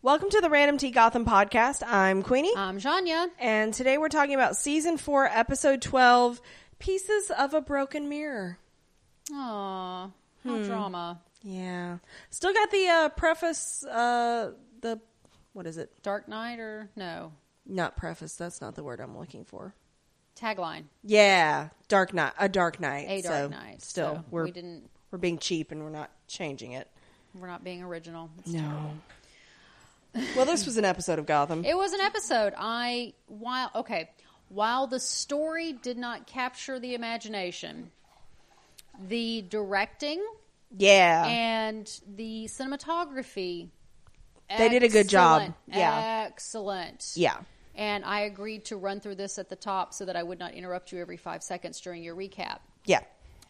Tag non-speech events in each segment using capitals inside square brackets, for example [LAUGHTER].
Welcome to the Random Tea Gotham podcast. I'm Queenie, I'm Janya. and today we're talking about season four, episode 12 Pieces of a Broken Mirror. Aw, Hmm. how drama. Yeah. Still got the uh, preface, uh, the, what is it? Dark Knight or no? Not preface, that's not the word I'm looking for. Tagline. Yeah, Dark Knight, a Dark Knight. A Dark So, Knight. Still, So we're, we didn't. we're being cheap and we're not changing it. We're not being original. It's No. terrible. Well, this was an episode of Gotham. It was an episode. I while okay, while the story did not capture the imagination, the directing yeah. and the cinematography. They did a good job. Yeah. Excellent. yeah. And I agreed to run through this at the top so that I would not interrupt you every five seconds during your recap. Yeah.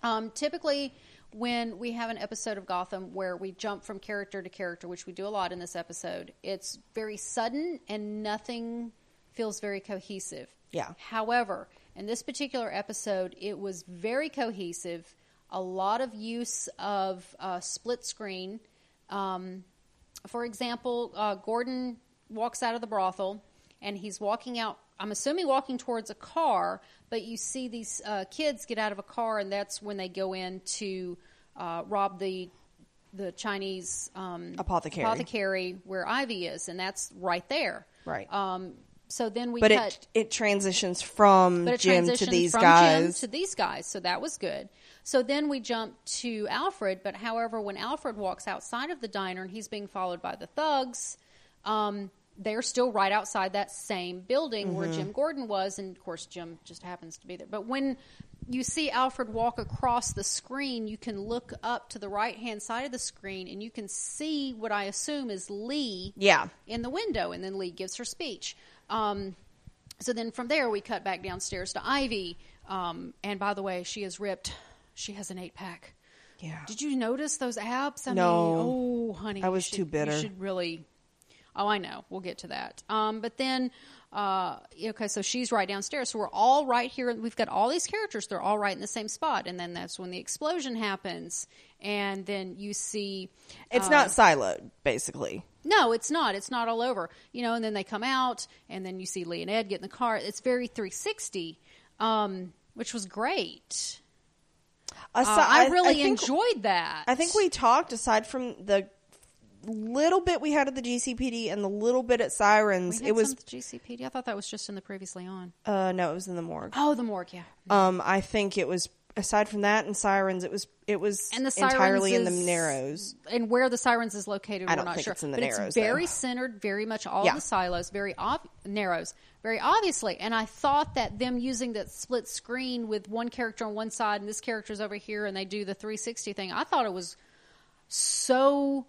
Um, typically, when we have an episode of Gotham where we jump from character to character, which we do a lot in this episode, it's very sudden and nothing feels very cohesive. Yeah. However, in this particular episode, it was very cohesive. A lot of use of uh, split screen. Um, for example, uh, Gordon walks out of the brothel and he's walking out. I'm assuming walking towards a car, but you see these uh, kids get out of a car, and that's when they go in to uh, rob the the Chinese um, Apothecary. apothecary where Ivy is, and that's right there. Right. Um, so then we but cut. it it transitions from But it Jim to these from guys. Jim to these guys, so that was good. So then we jump to Alfred, but however, when Alfred walks outside of the diner and he's being followed by the thugs, um, they're still right outside that same building where Mm-hmm. Jim Gordon was, and of course, Jim just happens to be there. But when you see Alfred walk across the screen, you can look up to the right hand side of the screen and you can see what I assume is Lee yeah, in the window, and then Lee gives her speech. Um, so then from there, we cut back downstairs to Ivy. Um, and by the way, she is ripped. She has an eight pack. yeah. Did you notice those abs? I No. mean, oh, honey, I was should- too bitter. You should really. Oh, I know. We'll get to that. Um, but then, uh, okay, so she's right downstairs. So we're all right here. We've got all these characters. They're all right in the same spot. And then that's when the explosion happens. And then you see. It's uh, not siloed, basically. no, it's not. It's not all over. You know, and then they come out, and then you see Lee and Ed get in the car. It's very 360, um, which was great. Uh, Asi- I really think, enjoyed that. I think we talked aside from the little bit we had at the GCPD and the little bit at Sirens. It was some at the GCPD. I thought that was just in the previously on. uh no, it was in the morgue. Oh, the morgue, yeah. Um, I think it was aside from that and Sirens, it was it was And the Sirens entirely in the Narrows. And where the Sirens is located, I we're don't think sure. it's in the but Narrows, it's very though. centered, very much all Yeah. the silos, very ob- narrows, very obviously. And I thought that them using that split screen with one character on one side and this character's over here, and they do the 360 thing. I thought it was so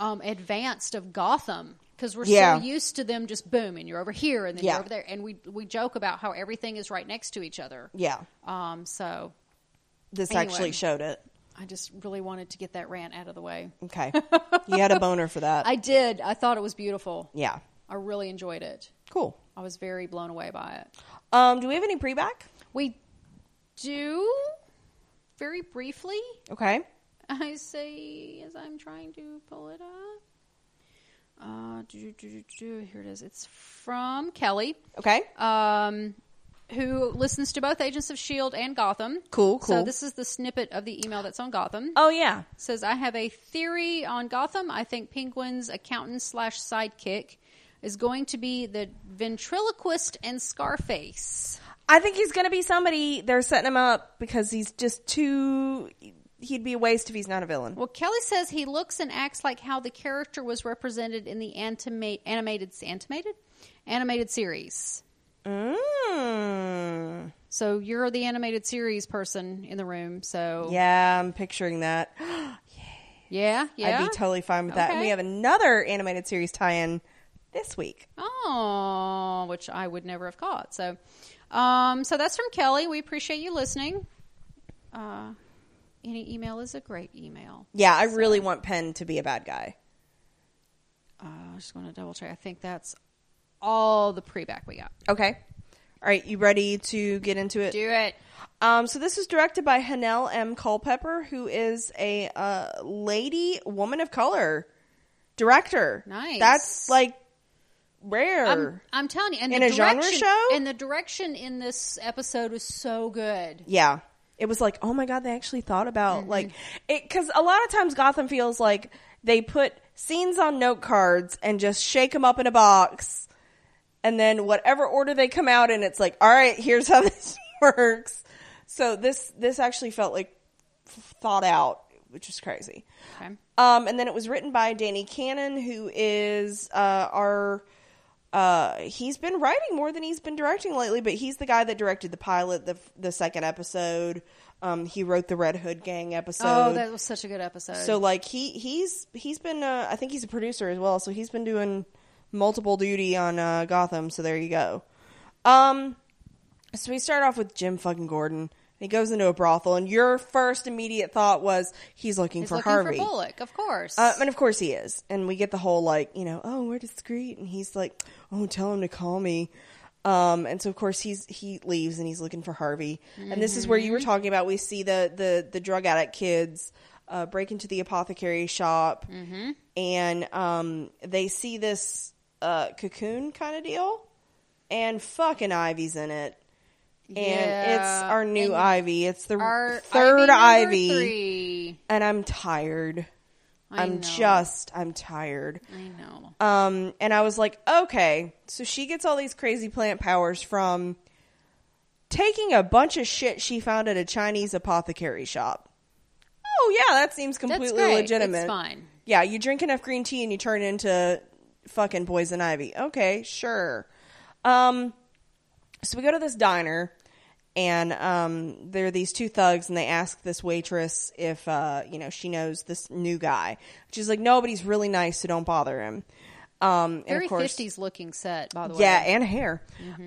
um, advanced of Gotham because we're Yeah. so used to them just boom, and you're over here, and then Yeah. you're over there, and we we joke about how everything is right next to each other. Yeah, Um, so this Anyway. actually showed it. I just really wanted to get that rant out of the way. Okay, [LAUGHS] you had a boner for that. I did. I thought it was beautiful. yeah, I really enjoyed it. cool. I was very blown away by it. Um, do we have any pre back? We do very briefly. Okay. [LAUGHS] I say as I'm trying to pull it up. Uh, do, do, do, do, here it is. It's from Kelly, Okay. um, who listens to both Agents of Shield and Gotham. Cool, cool. So this is the snippet of the email that's on Gotham. Oh yeah. says I have a theory on Gotham. I think Penguin's accountant slash sidekick is going to be the ventriloquist and Scarface. I think he's going to be somebody. They're setting him up because he's just too. He'd be a waste if he's not a villain. Well, Kelly says he looks and acts like how the character was represented in the anima- animated animated animated series. Mm. So you're the animated series person in the room. So Yeah, I'm picturing that. [GASPS] yeah, yeah. I'd be totally fine with that. And we have another animated series tie-in this week. Oh, which I would never have caught. So, um, so that's from Kelly. We appreciate you listening. Uh, any email is a great email. Yeah, I really want Penn to be a bad guy. Uh, I just want to double check. I think that's all the pre back we got. Okay. All right, you ready to get into it? Do it. Um, so this is directed by Hanelle M. Culpepper, who is a uh, lady woman of color. director. Nice. That's like rare. I'm, I'm telling you, and In the a genre show? and the direction in this episode was so good. yeah. It was like, oh my god, they actually thought about Mm-hmm. like it because a lot of times Gotham feels like they put scenes on note cards and just shake them up in a box, and then whatever order they come out in, it's like, all right, here's how [LAUGHS] this works. So this this actually felt like thought out, which is crazy. Okay. Um, and then it was written by Danny Cannon, who is uh, our. Uh, he's been writing more than he's been directing lately, but he's the guy that directed the pilot, the the second episode. Um, he wrote the Red Hood Gang episode. oh, that was such a good episode. so like he he's he's been uh, I think he's a producer as well, so he's been doing multiple duty on uh, Gotham. So there you go. Um, so we start off with Jim fucking Gordon. He goes into a brothel, and your first immediate thought was he's looking He's for looking Harvey. for Bullock, of course. Uh, and of course he is. And we get the whole like, you know, oh, we're discreet, and he's like, oh, tell him to call me. Um, and so of course he's he leaves and he's looking for Harvey. And this is where you were talking about. We see the the the drug addict kids uh, break into the apothecary shop, and um, they see this uh, cocoon kind of deal, and fucking Ivy's in it. And it's our new And Ivy. It's the third Ivy. Ivy, and I'm tired. I I'm know. just I'm tired. I know. Um, and I was like, okay, so she gets all these crazy plant powers from taking a bunch of shit she found at a Chinese apothecary shop. Oh yeah, that seems completely legitimate. It's fine. Yeah, you drink enough green tea and you turn into fucking poison ivy. Okay, sure. Um, so we go to this diner, and um, there are these two thugs, and they ask this waitress if uh, you know she knows this new guy. She's like, no, but he's really nice, so don't bother him. Um, and Very of course, fifties looking set, by the way. yeah, and hair.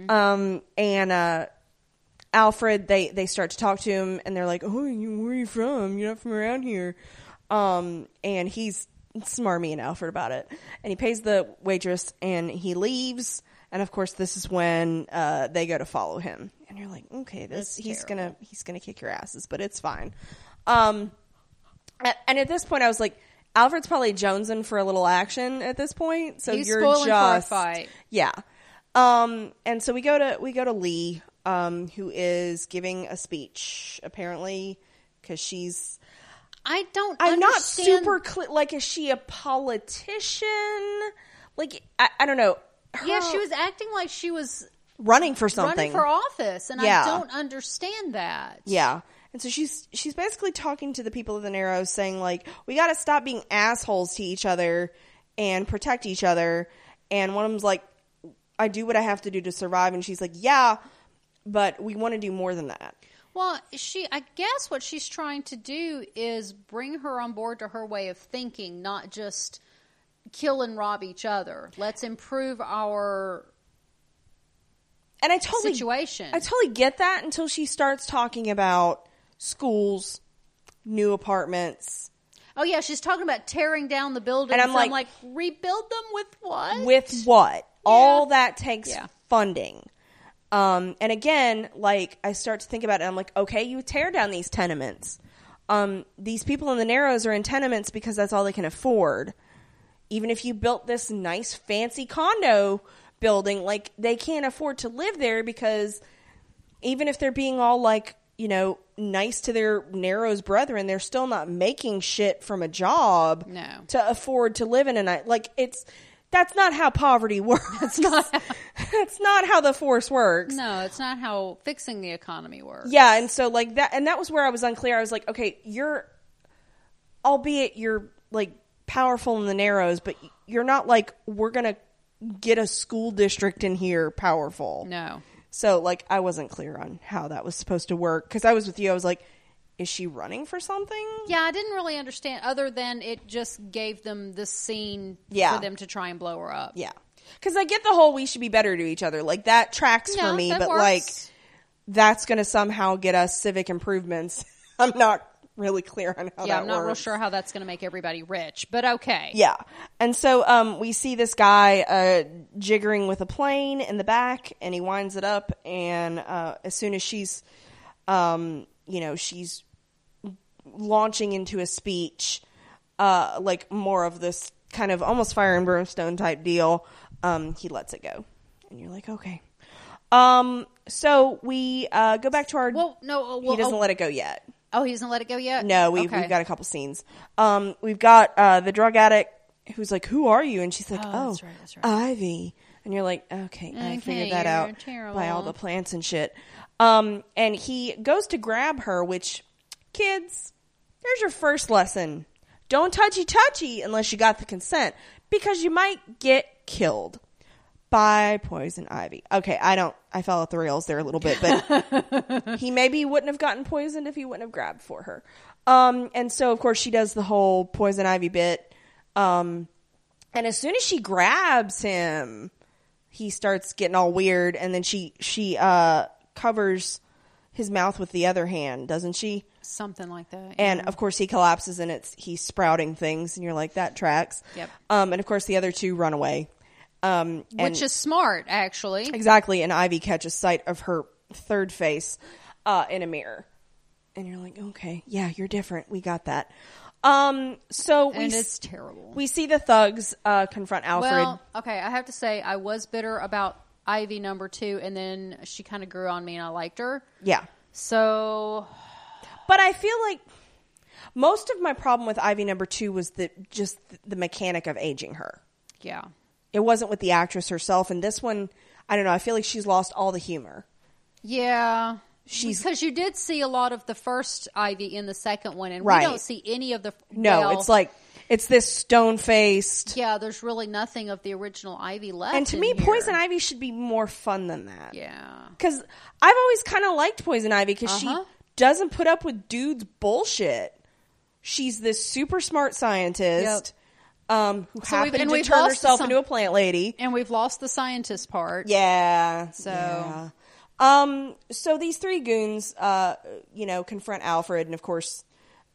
Um, and uh, Alfred, they they start to talk to him, and they're like, "Oh, you, where are you from? You're not from around here." Um, and he's smarmy and Alfred about it, and he pays the waitress, and he leaves. And of course, this is when uh, they go to follow him, and you're like, "Okay, this That's he's terrible. gonna he's gonna kick your asses," but it's fine. Um, and at this point, I was like. Alfred's probably jonesing for a little action at this point, so He's you're spoiling for a just fight. yeah. Um, and so we go to we go to Lee, um, who is giving a speech apparently because she's. I don't. I'm not understand- super clear. Like, is she a politician? Like, I, I don't know. Yeah, she was acting like she was running for something. running for office, and Yeah. I don't understand that. Yeah. And so she's she's basically talking to the people of the Narrows, saying like, we got to stop being assholes to each other and protect each other. And one of them's like, I do what I have to do to survive, and she's like, yeah, but we want to do more than that. Well, she, I guess, what she's trying to do is bring her on board to her way of thinking, not just kill and rob each other. Let's improve our And I totally situation. I totally get that until she starts talking about schools, new apartments, oh yeah, she's talking about tearing down the buildings. And I'm I'm like- like, rebuild them with what? with what? All that takes Yeah. funding. Um, and again, like I start to think about it, I'm like, okay, you tear down these tenements. Um, these people in the Narrows are in tenements because that's all they can afford. Even if you built this nice, fancy condo building, like they can't afford to live there because even if they're being all like, you know, nice to their Narrows brethren, they're still not making shit from a job No. to afford to live in a night. Like it's that's not how poverty [LAUGHS] works. That's not how- [LAUGHS] that's not how the force works. no, it's not how fixing the economy works. Yeah, and so like that, and that was where I was unclear. I was like, okay, you're, albeit you're like powerful in the Narrows, but you're not like we're gonna get a school district in here powerful. No. So like I wasn't clear on how that was supposed to work because I was with you. I was like, is she running for something? Yeah, I didn't really understand, other than it just gave them the scene Yeah. for them to try and blow her up. Yeah, because I get the whole we should be better to each other. Like that tracks for me, but works. like that's gonna somehow get us civic improvements. [LAUGHS] I'm not really clear on how yeah, I'm not real sure how that's going to make everybody rich, but okay. Yeah. And so um, we see this guy uh, jiggering with a plane in the back, and he winds it up. And uh, as soon as she's, um, you know, she's launching into a speech, uh, like more of this kind of almost fire and brimstone type deal. Um, he lets it go, and you're like, okay. Um, so we uh, go back to our. Well, no, uh, well, he doesn't oh, let it go yet. Oh, he doesn't let it go yet. No, we've, Okay. we've got a couple scenes. Um, we've got uh, the drug addict who's like, "Who are you?" And she's like, Oh, "Oh, that's right, that's right. Ivy." And you're like, "Okay, I figured that out terrible. by all the plants and shit." Um, and he goes to grab her, which, kids, there's your first lesson: don't touchy touchy unless you got the consent, because you might get killed by poison ivy. Okay, I don't. I fell off the rails there a little bit, but [LAUGHS] he maybe wouldn't have gotten poisoned if he wouldn't have grabbed for her. Um, and so of course she does the whole poison ivy bit. Um, and as soon as she grabs him, he starts getting all weird, and then she she uh covers his mouth with the other hand, doesn't she? something like that. And of course he collapses and it's he's sprouting things, and you're like that tracks. Yep. Um, and of course the other two run away. Um, and which is smart, actually. Exactly, and Ivy catches sight of her third face uh, in a mirror, and you're like, okay, yeah, you're different. We got that. Um, so we And it's terrible. we see the thugs uh, confront Alfred. Well, okay, I have to say I was bitter about Ivy number two, and then she kind of grew on me, and I liked her. yeah, So but I feel like most of my problem with Ivy number two was the just the mechanic of aging her. yeah, It wasn't with the actress herself, and this one, I don't know. I feel like she's lost all the humor. yeah. She's- because you did see a lot of the first Ivy in the second one, and Right. we don't see any of the. No, well, it's like it's this stone faced. yeah, there's really nothing of the original Ivy left. And to me, here. Poison Ivy should be more fun than that. Yeah, Because I've always kind of liked Poison Ivy because Uh-huh. she doesn't put up with dudes' bullshit. She's this super smart scientist um, who So we've- happened and to turn herself some- into a plant lady. and we've lost the scientist part. Yeah. So- yeah. Um. So these three goons, uh, you know, confront Alfred, and of course,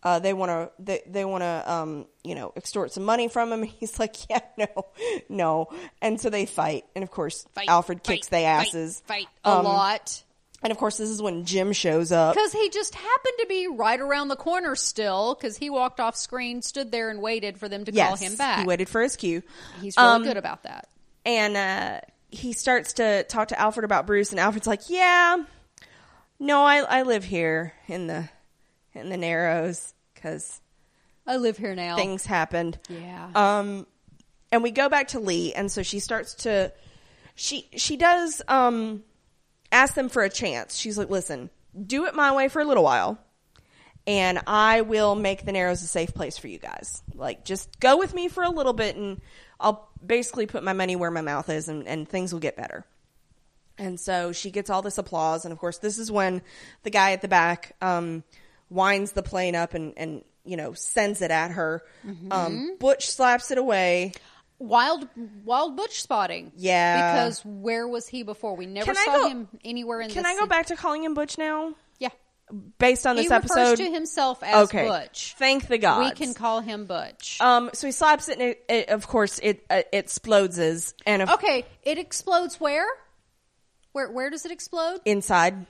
uh, they want to they, they want to um you know extort some money from him. [LAUGHS] He's like, yeah, no, no. And so they fight, and of course, Fight, Alfred fight, kicks their fight, asses. Fight, a Um, lot. And of course, this is when Jim shows up. Because he just happened to be right around the corner still, because he walked off screen, stood there, and waited for them to Yes, call him back. he waited for his cue. He's really Um, good about that. and uh, he starts to talk to Alfred about Bruce, and Alfred's like, "Yeah, no, I I live here in the in the Narrows because I live here now. things happened." Yeah. Um, and we go back to Lee, and so she starts to she she does um ask them for a chance. She's like, "Listen, do it my way for a little while." And I will make the Narrows a safe place for you guys. Like, just go with me for a little bit, and I'll basically put my money where my mouth is, and, and things will get better. And so she gets all this applause, and of course, this is when the guy at the back um, winds the plane up and, and you know sends it at her. Mm-hmm. Um, Butch slaps it away. Wild, wild butch spotting. Yeah. Because where was he before? We never Can I saw go- him anywhere in. Can this I go back to calling him Butch now, Yeah. based on this he refers episode? to himself as okay, Butch. thank the gods. We can call him Butch. Um, so he slaps it, and it, it of course it uh, it explodes, as and of, okay, it explodes where? Where where does it explode? inside.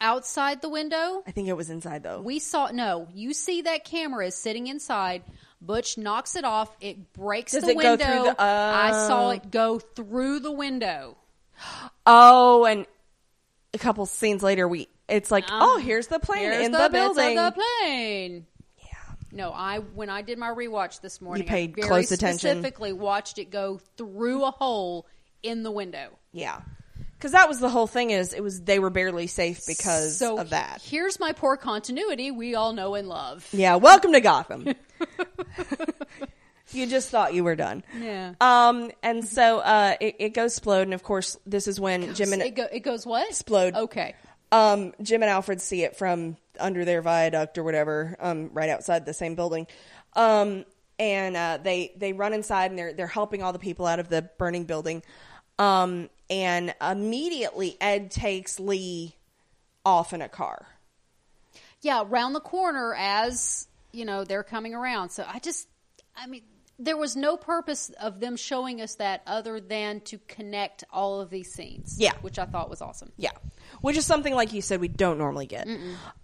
Outside the window? I think it was inside though. We saw no. You see that camera is sitting inside. Butch knocks it off. It breaks Does the it go window. through the- I saw Oh. it go through the window. oh, and a couple scenes later, we it's like, oh, here's the plane Um, Here's in the, the, building. the plane. yeah. No, I when I did my rewatch this morning, paid I very close attention. Specifically, watched it go through a hole in the window Yeah. Because that was the whole thing is it was they were barely safe because so of that. Here's my poor continuity we all know and love. Yeah, welcome to Gotham. [LAUGHS] you just thought you were done. Yeah. Um, and so uh, it, it goes explode, and of course, this is when Jim and it, go, it goes what? Explode. Okay. um, Jim and Alfred see it from under their viaduct or whatever, um, right outside the same building. Um, and uh, they they run inside and they're they're helping all the people out of the burning building. Um, and immediately Ed takes Lee off in a car. Yeah, round the corner as you know they're coming around. So I just, I mean, there was no purpose of them showing us that other than to connect all of these scenes. Yeah. which I thought was awesome. Yeah. Which is something like you said we don't normally get.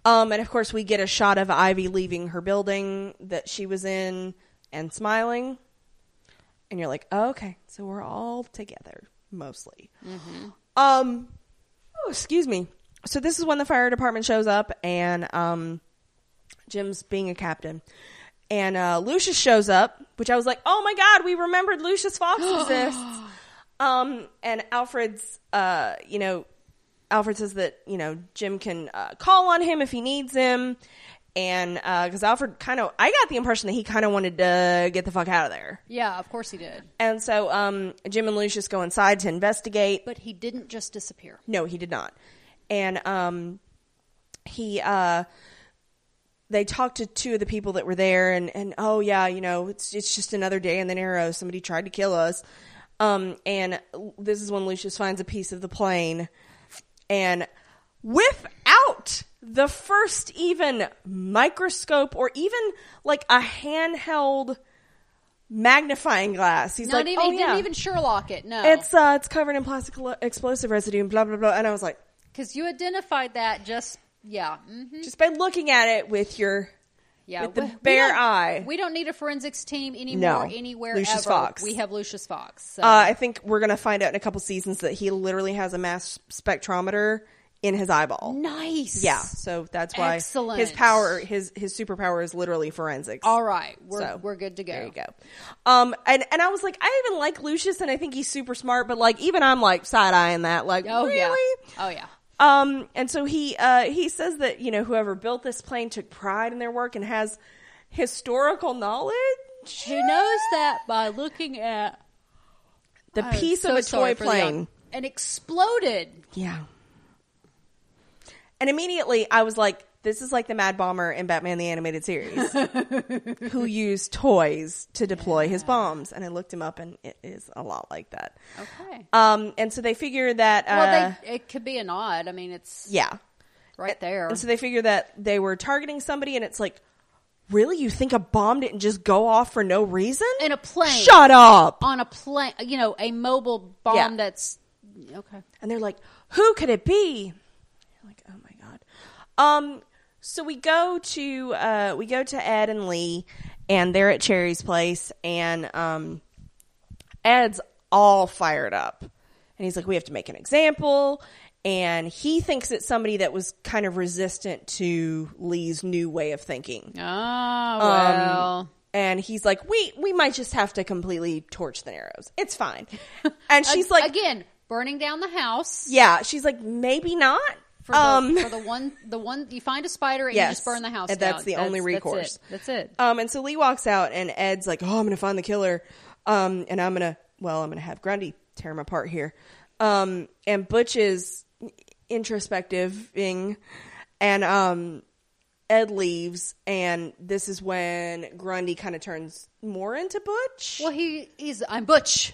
Um, and of course we get a shot of Ivy leaving her building that she was in and smiling. and you're like, oh, okay, so we're all together mostly. Mm-hmm. Um, oh, excuse me. So this is when the fire department shows up, and um, Jim's being a captain, and uh, Lucius shows up, which I was like, oh my god, we remembered Lucius Fox [GASPS] exists. um, and Alfred's, uh, you know, Alfred says that you know Jim can uh, call on him if he needs him, and because Alfred kind of, I got the impression that he kind of wanted to get the fuck out of there, Yeah, of course he did. and so um, Jim and Lucius go inside to investigate. But he didn't just disappear. No, he did not. And um, he uh, they talked to two of the people that were there, and and oh yeah, you know, it's it's just another day in the Narrows. Somebody tried to kill us. Um, and this is when Lucius finds a piece of the plane, and without the first even microscope or even like a handheld magnifying glass, he's Not like, even, oh he yeah, didn't even Sherlock it. No, it's uh, it's covered in plastic lo- explosive residue and blah blah blah. And I was like, because you identified that just yeah, hmm just by looking at it with your yeah. with the We- we bare don't- eye. We don't need a forensics team anymore No. anywhere Lucius ever. Fox. We have Lucius Fox. So. uh, I think we're gonna find out in a couple seasons that he literally has a mass spectrometer in his eyeball. nice. Yeah, so that's why Excellent. his power, his his superpower is literally forensics. All right, we're So, we're good to go. There you go. Um, and and I was like, I even like Lucius, and I think he's super smart. But like, even I'm like side eyeing that. Like, Oh really? yeah. Oh yeah. Um, and so he uh, he says that you know whoever built this plane took pride in their work and has historical knowledge. Who knows that by looking at The piece so of a toy for the plane. and exploded. Yeah. And immediately I was like, this is like the Mad Bomber in Batman the Animated Series, [LAUGHS] who used toys to deploy his bombs. And I looked him up, and it is a lot like that. Okay. Um, and so they figure that, uh, well, they, it could be a nod. I mean, it's yeah. right there. And so they figure that they were targeting somebody, and it's like, really? You think a bomb didn't just go off for no reason? in a plane. Shut up! on a plane. You know, a mobile bomb Yeah. that's okay. And they're like, who could it be? You're like, oh my. Um, so we go to uh, we go to Ed and Lee, and they're at Cherry's place, and um, Ed's all fired up, and he's like, we have to make an example. And he thinks it's somebody that was kind of resistant to Lee's new way of thinking. Oh Um, and he's like, we we might just have to completely torch the Narrows. It's fine. [LAUGHS] And she's like, again, burning down the house. yeah. She's like, maybe not. For the, um, for the one, the one you find a spider and Yes. you just burn the house And down. that's the only recourse. That's it. That's it. Um, and so Lee walks out, and Ed's like, "Oh, I'm gonna find the killer, um, and I'm gonna, well, I'm gonna have Grundy tear him apart here." Um, and Butch is introspectiving, and um, Ed leaves, and this is when Grundy kind of turns more into Butch. Well, he he's I'm Butch.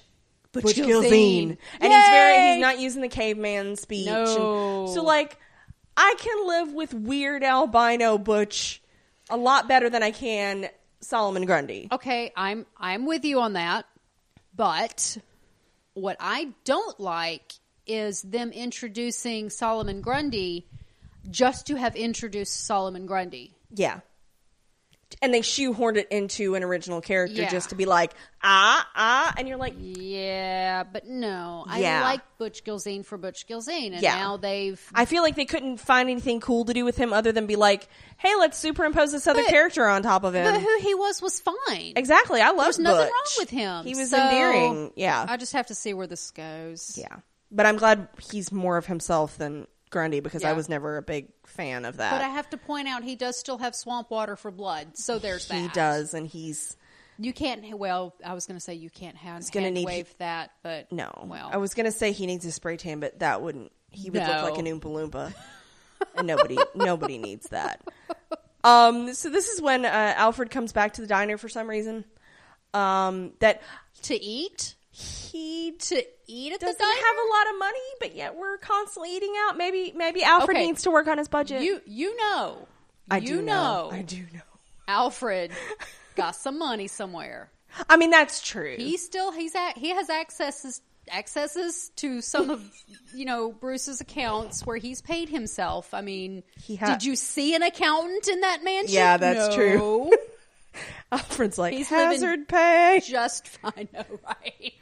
Butch, Butch Gilzean. And he's very he's not using the caveman speech. No. And so like I can live with weird albino Butch a lot better than I can Solomon Grundy. Okay, I'm I'm with you on that. But what I don't like is them introducing Solomon Grundy just to have introduced Solomon Grundy. Yeah. And they shoehorned it into an original character Yeah. just to be like, ah, ah, and you're like, Yeah, but no. I like Butch Gilzean for Butch Gilzean and Yeah. now they've I feel like they couldn't find anything cool to do with him other than be like, hey, let's superimpose this other But- character on top of him. But who he was was fine. exactly. I love There's nothing wrong with him. He was So, endearing. Yeah. I just have to see where this goes. Yeah. But I'm glad he's more of himself than Grundy because I was never a big fan of that. But I have to point out he does still have swamp water for blood, so there's that. he does, and he's You can't. Well, I was going to say you can't hand, gonna hand need- wave that, but no. Well, I was gonna say he needs a spray tan, but that wouldn't. He would look like an Oompa Loompa, [LAUGHS] and nobody nobody needs that. Um. So this is when uh, Alfred comes back to the diner for some reason. Um. That to eat he to eat at the doesn't diner. have a lot of money, but yet we're constantly eating out. Maybe maybe Alfred Okay. needs to work on his budget. you you know, I you do know, I do know. Alfred [LAUGHS] got some money somewhere. I mean, that's true. He still he's at he has accesses accesses to some of you know Bruce's accounts where he's paid himself. I mean, He ha- did you see an accountant in that mansion? Yeah, that's No. true. [LAUGHS] [LAUGHS] Alfred's like He's hazard pay. Just fine. [LAUGHS] No, right.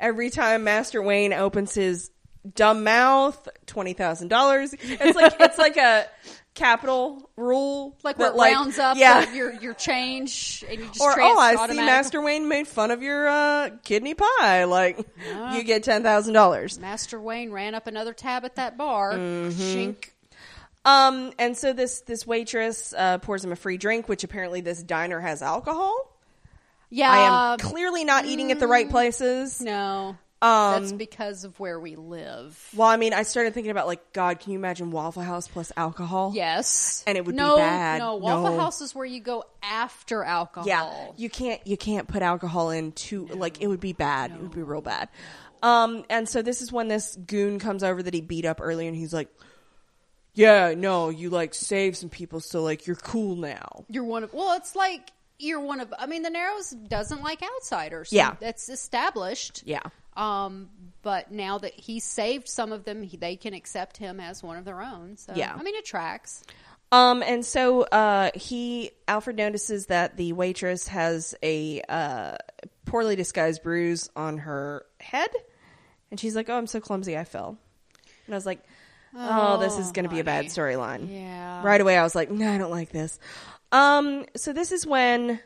Every time Master Wayne opens his dumb mouth, twenty thousand dollars. It's like it's like a capital rule, Like what it rounds up yeah. your your change and you just or oh, I see Master Wayne made fun of your uh, kidney pie. Like Yeah. you get ten thousand dollars. Master Wayne ran up another tab at that bar. Mm-hmm. Shink. Um, and so this this waitress uh, pours him a free drink, which apparently this diner has alcohol. Yeah. I am clearly not eating at the right places. no. Um, That's because of where we live. Well, I mean, I started thinking about like, God, can you imagine Waffle House plus alcohol? Yes. And it would be no, bad. No, Waffle No. House is where you go after alcohol. Yeah, you can't you can't put alcohol in too like it would be bad. It would be real bad. Um, and so this is when this goon comes over that he beat up earlier, and he's like, "Yeah, no, you like save some people, so like you're cool now." You're one of well, it's like you're one of I mean the Narrows doesn't like outsiders. Yeah. That's established. Yeah, Um but now that he saved some of them, he, they can accept him as one of their own. So Yeah. I mean it tracks. Um, and so uh, he Alfred notices that the waitress has a uh, poorly disguised bruise on her head, and she's like, "Oh, I'm so clumsy, I fell." And I was like, "Oh, this is going to be a bad storyline." Yeah. Right away, I was like, "No, I don't like this." Um, so this is when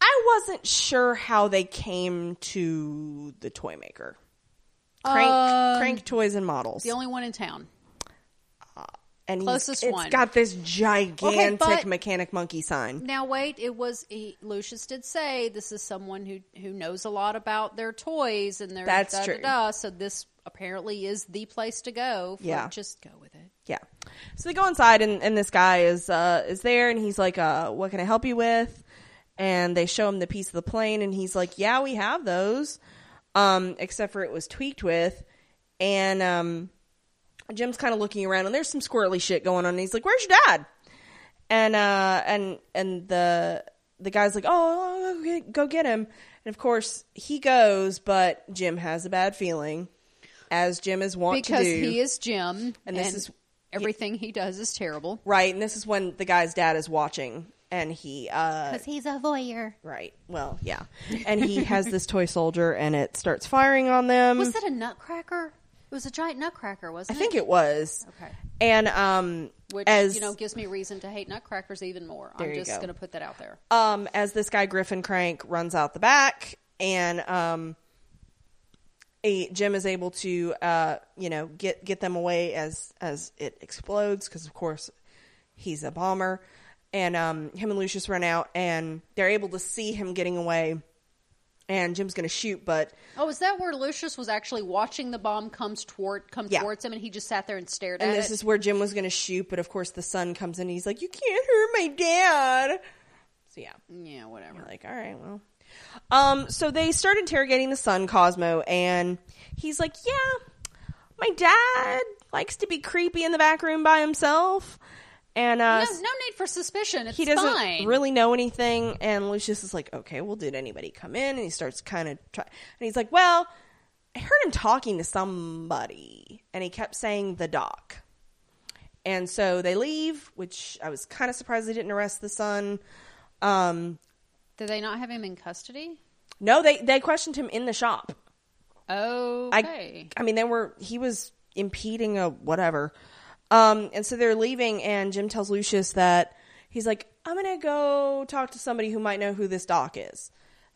I wasn't sure how they came to the toy maker. Crank, Um, crank toys and models The only one in town. and he's- Closest it's one. got this gigantic but- mechanic monkey sign. Now wait, it was he, Lucius did say this is someone who who knows a lot about their toys and their That's da, da, true. da, so this apparently is the place to go. For, Yeah. just go with it. Yeah. So they go inside and, and this guy is uh is there and he's like, uh, what can I help you with? And they show him the piece of the plane and he's like, Yeah, we have those. Um, except for it was tweaked with. And um Jim's kind of looking around and there's some squirrely shit going on and he's like, Where's your dad? And uh and and the the guy's like, Oh, go get- go get him. And of course he goes, but Jim has a bad feeling, as Jim is wont Because to do. he is Jim, And this is- everything he does is terrible. Right, and this is when the guy's dad is watching, and he, uh, Because he's a voyeur. right, well, yeah, and he has this toy soldier, and it starts firing on them. Was that a nutcracker? It was a giant nutcracker, wasn't think it? I think it was. Okay. And um, Which as you know gives me reason to hate nutcrackers even more. There I'm just go. going to put that out there. um, as this guy Griffin Krank runs out the back, and um, a, Jim is able to, uh, you know, get get them away as as it explodes, because of course he's a bomber, and um, him and Lucius run out, and they're able to see him getting away. And Jim's going to shoot, but Oh, is that where Lucius was actually watching the bomb comes toward come Yeah. towards him, and he just sat there and stared And at it? And this is where Jim was going to shoot, but of course the son comes in. And he's like, "You can't hurt my dad." So yeah, yeah, whatever. You're like, all right, well. Um, so they start interrogating the son, Cosmo, and he's like, "Yeah, my dad likes to be creepy in the back room by himself." And uh, no, no need for suspicion. It's he doesn't fine. really know anything. And Lucius is like, okay, well, did anybody come in? And he starts kind of try, and he's like, well, I heard him talking to somebody, and he kept saying the doc. And so they leave, which I was kind of surprised they didn't arrest the son. Um, Did they not have him in custody? no, they they questioned him in the shop. Okay. I, I mean, they were he was impeding a whatever. Um, and so they're leaving, and Jim tells Lucius that he's like, "I'm gonna go talk to somebody who might know who this doc is."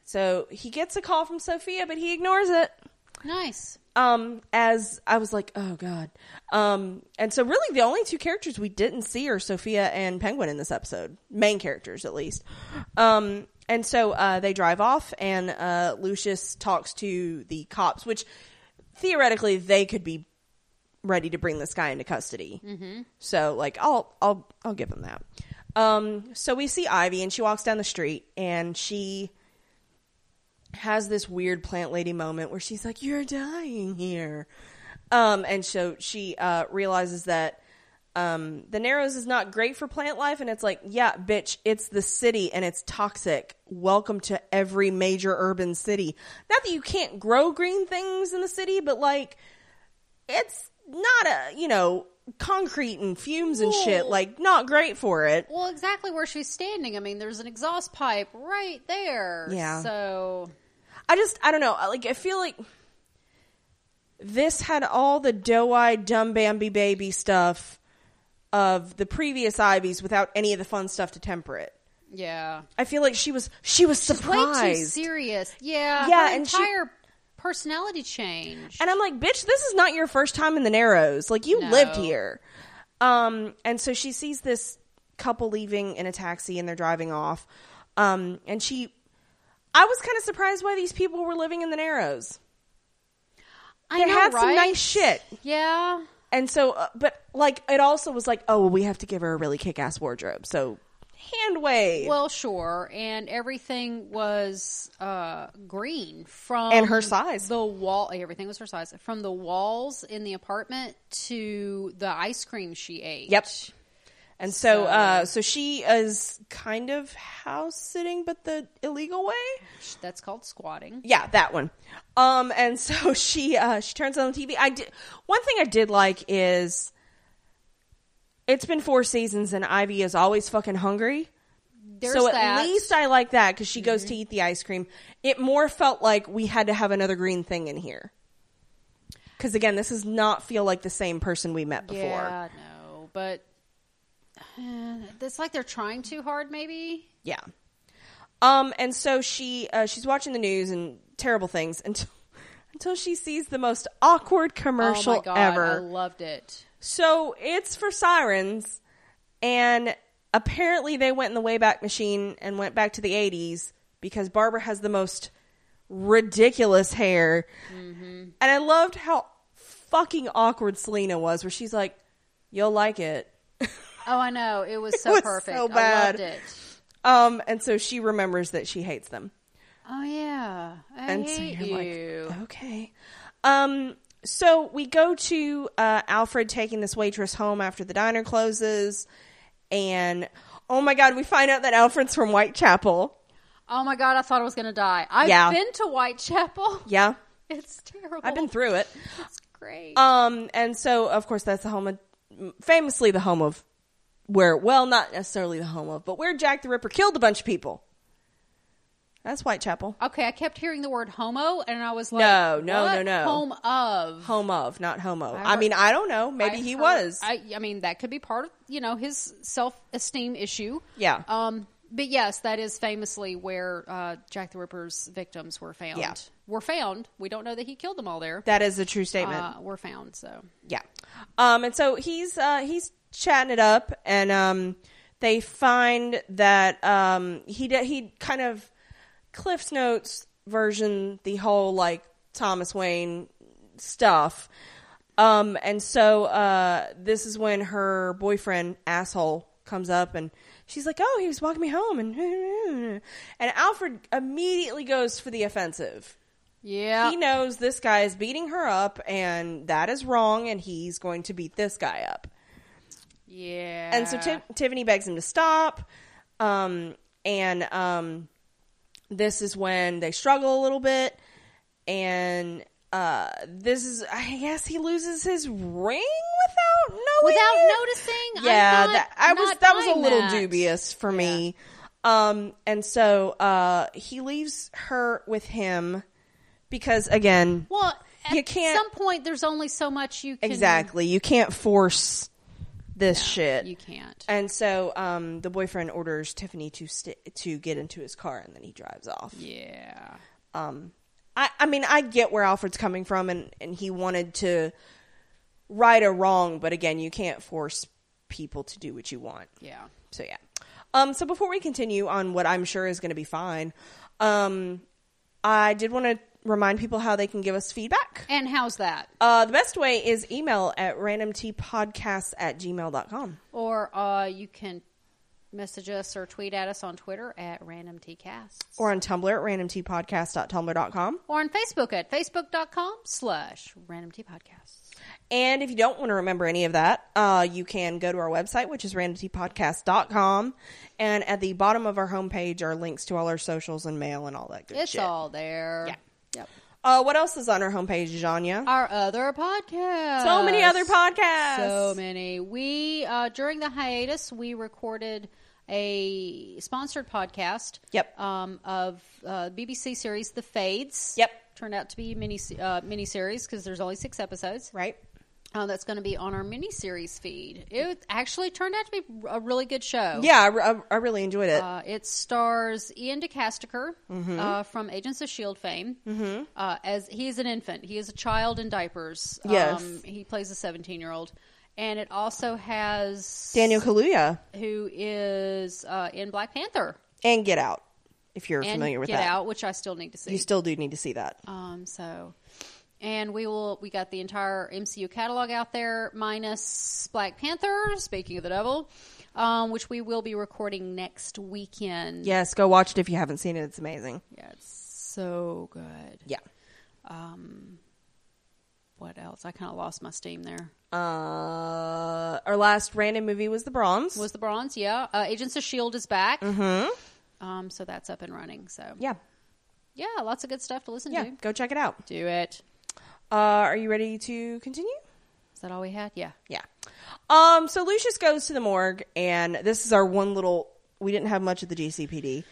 So he gets a call from Sophia, but he ignores it. nice. Um, as I was like, "Oh God." Um, and so really, the only two characters we didn't see are Sophia and Penguin in this episode, main characters at least. Um, and so uh, they drive off, and uh, Lucius talks to the cops, which theoretically they could be ready to bring this guy into custody. Mm-hmm. So like, I'll I'll I'll give them that. Um, so we see Ivy, and she walks down the street, and she has this weird plant lady moment where she's like, "You're dying here," um, and so she uh, realizes that um, the Narrows is not great for plant life, and it's like, yeah, bitch, it's the city and it's toxic. Welcome to every major urban city. Not that you can't grow green things in the city, but like, it's not a you know concrete and fumes and shit. Like not great for it. Well, exactly where she's standing. I mean, there's an exhaust pipe right there. Yeah. So I just I don't know. Like I feel like this had all the doe-eyed dumb Bambi baby stuff of the previous Ivies without any of the fun stuff to temper it. yeah, I feel like she was she was She's way too serious. Yeah, Yeah, her and she- entire personality change. And I'm like, bitch, this is not your first time in the Narrows. Like you No. lived here. Um, and so she sees this couple leaving in a taxi and they're driving off. Um, and she, I was kind of surprised why these people were living in the Narrows. I They know, had some right? nice shit. Yeah, And so, uh, but like, it also was like, oh, we have to give her a really kick ass wardrobe. So, hand wave. well, sure, and everything was uh, green from And her size. The wall, everything was her size. From the walls in the apartment to the ice cream she ate. Yep. And so, So- uh, so she is kind of house sitting, but the illegal way. that's called squatting. Yeah, that one. Um, and [LAUGHS] so she uh, she turns on the TV. I did one thing I did like is it's been four seasons and Ivy is always fucking hungry. There's so at that. least I like that because she goes to eat the ice cream. It more felt like we had to have another green thing in here. Because again, this does not feel like the same person we met before. Yeah, no, but uh, [SIGHS] it's like they're trying too hard. Maybe. Yeah. Um, and so she uh, she's watching the news and terrible things until [LAUGHS] until she sees the most awkward commercial oh my god, ever. I loved it. So it's for sirens, and apparently they went in the Wayback Machine and went back to the 80s because Barbara has the most ridiculous hair. And I loved how fucking awkward Selina was, where she's like, You'll like it. [LAUGHS] Oh, I know. It was [LAUGHS] so was perfect. so I loved it. Um, and so she remembers that she hates them. Oh yeah, I and so hate you're you. like, okay. Um, so we go to uh, Alfred taking this waitress home after the diner closes, and oh my god, we find out that Alfred's from Whitechapel. oh my god, I thought I was gonna die. I've Yeah. been to Whitechapel. [LAUGHS] Yeah, It's terrible. I've been through it. It's great. Um, and so of course that's the home of, famously the home of where, well, not necessarily the home of, but where Jack the Ripper killed a bunch of people. That's Whitechapel. okay, I kept hearing the word homo, and I was like, No, no, what? no, no. Home of. Home of, not homo. I I, mean, I don't know. Maybe I he heard- was. I, I mean, that could be part of you know his self esteem issue. Yeah. Um. But yes, that is famously where uh, Jack the Ripper's victims were found. Yeah. Were found. We don't know that he killed them all there. that is a true statement. uh, were found. So Yeah. Um, and so he's uh, he's chatting it up, and um, they find that um, he d- he kind of Cliff's Notes version the whole like Thomas Wayne stuff. Um, and so uh, this is when her boyfriend asshole comes up and she's like, "Oh, he was walking me home," and [LAUGHS] and Alfred immediately goes for the offensive yeah. he knows this guy is beating her up and that is wrong and he's going to beat this guy up yeah. and so Ti- tiffany begs him to stop um, and um, this is when they struggle a little bit and uh, this is i guess he loses his ring without knowing Without it. noticing? Yeah not- that i was that was a little that. dubious for me um, and so uh, he leaves her with him because again Well, at You can't- some point, there's only so much you can. Exactly. You can't force this shit. You can't. And so um, the boyfriend orders Tiffany to st- to get into his car, and then he drives off. Yeah. Um, I, I mean, I get where Alfred's coming from, and, and he wanted to right a wrong, but again, you can't force people to do what you want. Yeah. So yeah. Um, so before we continue on what I'm sure is going to be fine, um, I did want to remind people how they can give us feedback. And how's that? Uh, the best way is email at randomtpodcasts at gmail.com. Or uh, you can message us or tweet at us on Twitter at randomtcasts. Or on Tumblr at randomtpodcast.tumblr.com. Or on Facebook at facebook.com slash randomtpodcasts. And if you don't want to remember any of that, uh, you can go to our website, which is randomtpodcast.com. And at the bottom of our homepage are links to all our socials and mail and all that good It's shit. It's all there. Yeah. Yep. Uh, what else is on our homepage, Janya? Our other podcast. so many other podcasts. So many. We uh, during the hiatus we recorded a sponsored podcast. Yep. Um, of uh, BBC series The Fades. Yep. Turned out to be mini uh, mini series because there's only six episodes. Right. Uh, that's going to be on our mini series feed. It actually turned out to be a really good show. Yeah, I, I- I really enjoyed it. Uh, it stars Iain De Caestecker Mm-hmm. uh, from Agents of Shield fame. Mm-hmm. Uh, as he is an infant, he is a child in diapers. Yes. um, he plays a seventeen-year-old, and it also has Daniel Kaluuya who is uh, in Black Panther and Get Out, if you're and familiar with Get that. Out, which I still need to see. You still do need to see that. um, so, and we will. We got the entire MCU catalog out there, minus Black Panther. Speaking of the devil. Um, which we will be recording next weekend. Yes, go watch it if you haven't seen it. It's amazing. Yeah, it's so good. Yeah. Um, What else? I kind of lost my steam there. Uh, our last random movie was The Bronze. Was the bronze? Yeah. Uh, Agents of Shield is back. Mm-hmm. Um, so that's up and running. So yeah, yeah, lots of good stuff to listen yeah. to. Go check it out. Do it. Uh, are you ready to continue? Is that all we had? Yeah. Yeah. Um, so Lucius goes to the morgue, and this is our one little. We didn't have much of the GCPD.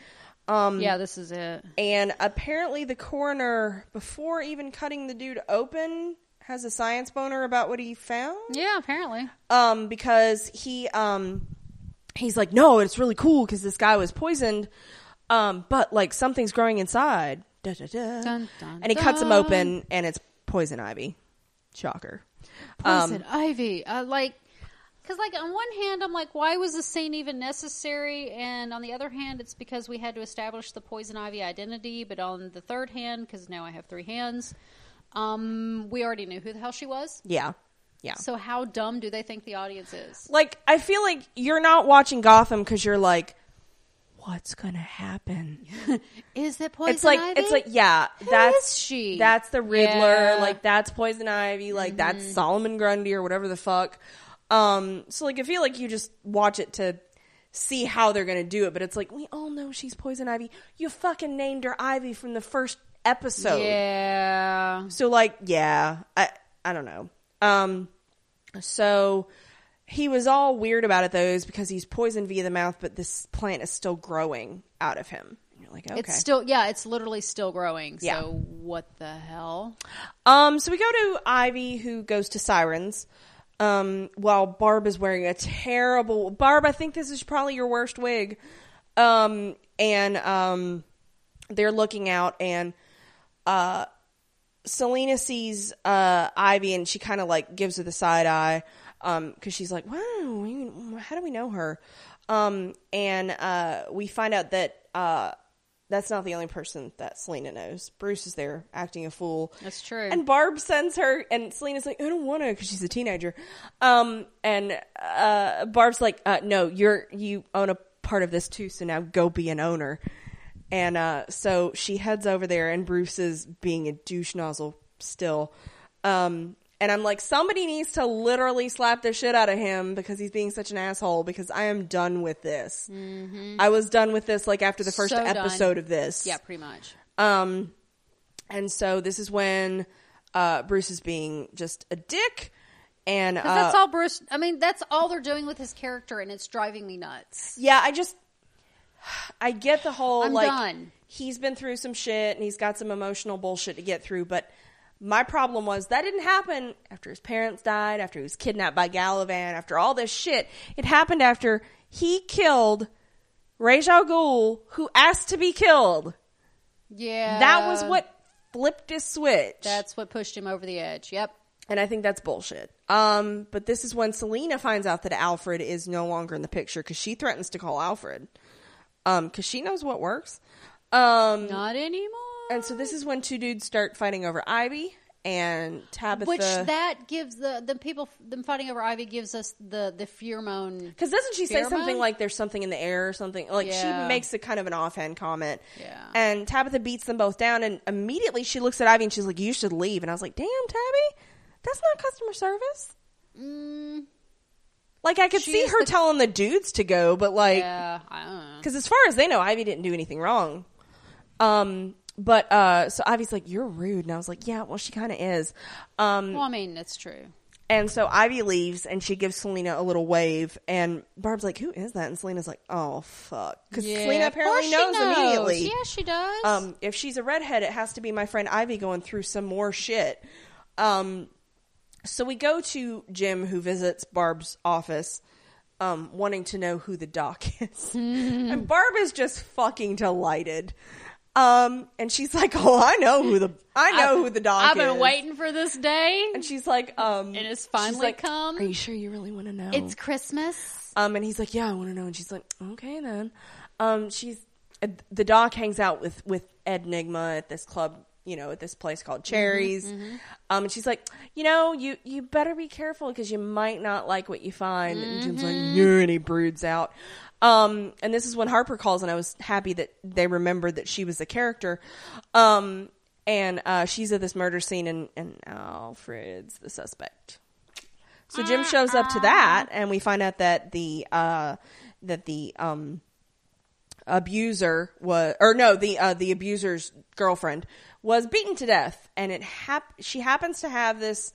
Um, yeah, this is it. And apparently, the coroner, before even cutting the dude open, has a science boner about what he found. Yeah, apparently. Um, because he um, he's like, no, it's really cool because this guy was poisoned. Um, but like something's growing inside. Da, da, da. Dun, dun, and he cuts him open, and it's poison ivy. Shocker. Um, Poison ivy. Uh, like, because like on one hand, I'm like, why was this scene even necessary? And on the other hand, it's because we had to establish the poison ivy identity. But on the third hand, because now I have three hands, um, we already knew who the hell she was. Yeah. Yeah. So how dumb do they think the audience is? like I feel like you're not watching Gotham because you're like, what's gonna happen? [LAUGHS] Is it poison it's like ivy? it's like yeah, Who that's is she? That's the Riddler. Yeah. Mm-hmm. Like that's Poison Ivy. Like that's Solomon Grundy or whatever the fuck. Um, so like I feel like you just watch it to see how they're gonna do it, but it's like we all know she's Poison Ivy. You fucking named her Ivy from the first episode. yeah. So like, yeah, I I don't know. Um, so he was all weird about it though, is because he's poisoned via the mouth, but this plant is still growing out of him. And you're like, okay. It's still yeah, it's literally still growing. So Yeah. what the hell? um, so we go to Ivy, who goes to Sirens. Um, while Barb is wearing a terrible Barb, I think this is probably your worst wig. Um, and um, they're looking out, and uh, Selina sees uh, Ivy and she kind of like gives her the side eye because she's like, "Wow, how do we know her?" Um, and uh, we find out that uh, that's not the only person that Selina knows. Bruce is there acting a fool. That's true. And Barb sends her, and Selina's like, "I don't want to," because she's a teenager. Um, and uh, Barb's like, uh, "No, you're you own a part of this too, so now go be an owner." And uh, so she heads over there, and Bruce is being a douche nozzle still. Um, and I'm like, somebody needs to literally slap the shit out of him because he's being such an asshole. Because I am done with this. I was done with this like after the first Mm-hmm. So done. episode of this. Yeah, pretty much. Um, and so this is when uh, Bruce is being just a dick, and uh, that's all Bruce. I mean, that's all they're doing with his character, and it's driving me nuts. yeah, I just I get the whole I'm like done. he's been through some shit and he's got some emotional bullshit to get through, but my problem was that didn't happen after his parents died, after he was kidnapped by Galavan, after all this shit. It happened after he killed Ra's al Ghul, who asked to be killed. Yeah, that was what flipped his switch. That's what pushed him over the edge. Yep. And I think that's bullshit. Um, but this is when Selina finds out that Alfred is no longer in the picture because she threatens to call Alfred. Um, because she knows what works. Um, Not anymore. And so this is when two dudes start fighting over Ivy and Tabitha. Which that gives the the people them fighting over Ivy gives us the the pheromone. Because doesn't she say Pheromone? something like there's something in the air or something? Like Yeah. she makes a kind of an offhand comment. Yeah. And Tabitha beats them both down, and immediately she looks at Ivy and she's like, "You should leave." And I was like, "Damn, Tabby, that's not customer service." Mm, Like I could see her the- telling the dudes to go, but like, yeah, I don't know. because as far as they know, Ivy didn't do anything wrong. Um, but uh, so Ivy's like, "You're rude," and I was like, "Yeah, well, she kind of is." Um, Well, I mean, that's true. and so Ivy leaves, and she gives Selina a little wave, and Barb's like, "Who is that?" And Selina's like, "Oh fuck," because Yeah, Selina apparently she knows, immediately. Yeah, she does. Um, if she's a redhead, it has to be my friend Ivy going through some more shit. Um, so we go to Jim, who visits Barb's office, um, wanting to know who the doc is. [LAUGHS] and Barb is just fucking delighted. Um, and she's like, [LAUGHS] "Oh, I know who the I know who the doc I've is." been waiting for this day. And she's like, um, And it's finally like, come? Are you sure you really want to know? It's Christmas. Um, and he's like, "Yeah, I want to know." And she's like, "Okay, then." Um, she's uh, the dog hangs out with with Ed Nygma at this club, you know, at this place called Cherries. Um, and she's like, "You know, you you better be careful because you might not like what you find." And Jim's like, "Yeah," and he broods out. Um, and this is when Harper calls, and I was happy that they remembered that she was the character. Um, and uh, she's at this murder scene, and, and Alfred's the suspect. So Jim shows up to that, and we find out that the uh, that the um, abuser was, or no, the uh, the abuser's girlfriend was beaten to death, and it hap- she happens to have this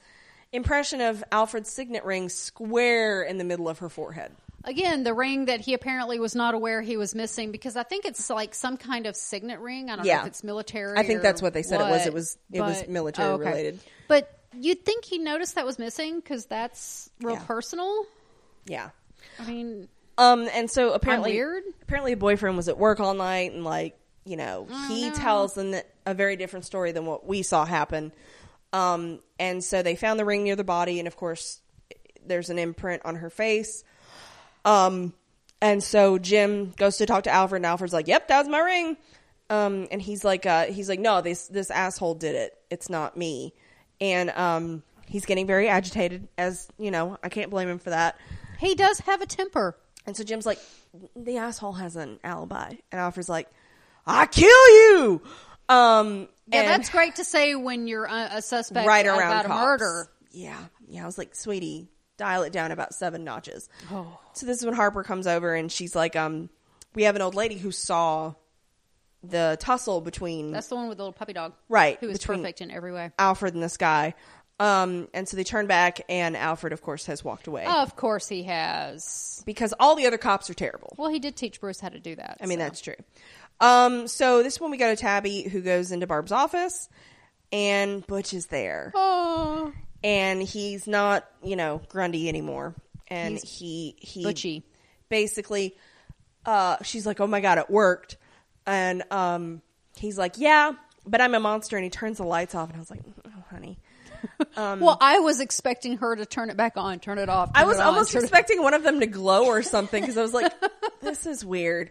impression of Alfred's signet ring square in the middle of her forehead. Again, the ring that he apparently was not aware he was missing because I think it's like some kind of signet ring. I don't know if it's military. I think that's what they said it was. It was- it was military oh, okay. related. But you'd think he noticed that was missing because that's real Yeah. personal. Yeah. I mean, Um, and so apparently, weird? apparently, a boyfriend was at work all night, and like, you know, Oh, he tells them that a very different story than what we saw happen. Um, and so they found the ring near the body, and of course, there's an imprint on her face. Um, and so Jim goes to talk to Alfred, and Alfred's like, "Yep, that was my ring." Um, and he's like, uh, he's like, "No, this this asshole did it. It's not me." And um, he's getting very agitated, as you know, I can't blame him for that. he does have a temper. And so Jim's like, the asshole has an alibi. And Alfred's like, I kill you. Um, Yeah, and that's great to say when you're a, a suspect right around about cops. a murder. Yeah. Yeah. I was like, sweetie, dial it down about seven notches. Oh. So this is when Harper comes over and she's like, um, we have an old lady who saw the tussle between That's the one with the little puppy dog, Right, Who is between- perfect in every way. Alfred and this guy. Um, and so they turn back and Alfred, of course, has walked away Of course, he has. because all the other cops are terrible. Well, he did teach Bruce how to do that. I mean, so. that's true. Um, so this one we go to Tabby, who goes into Barb's office, and Butch is there, Oh, and he's not, you know, Grundy anymore, and He's he he Butchie. basically, uh, she's like, "Oh my god, it worked," and um, he's like, "Yeah, but I'm a monster," and he turns the lights off, and I was like, "Oh, honey." [LAUGHS] well, I was expecting her to turn it back on, turn it off. Um, I was it on, almost turn it- expecting one of them to glow or something because I was like, [LAUGHS] this is weird.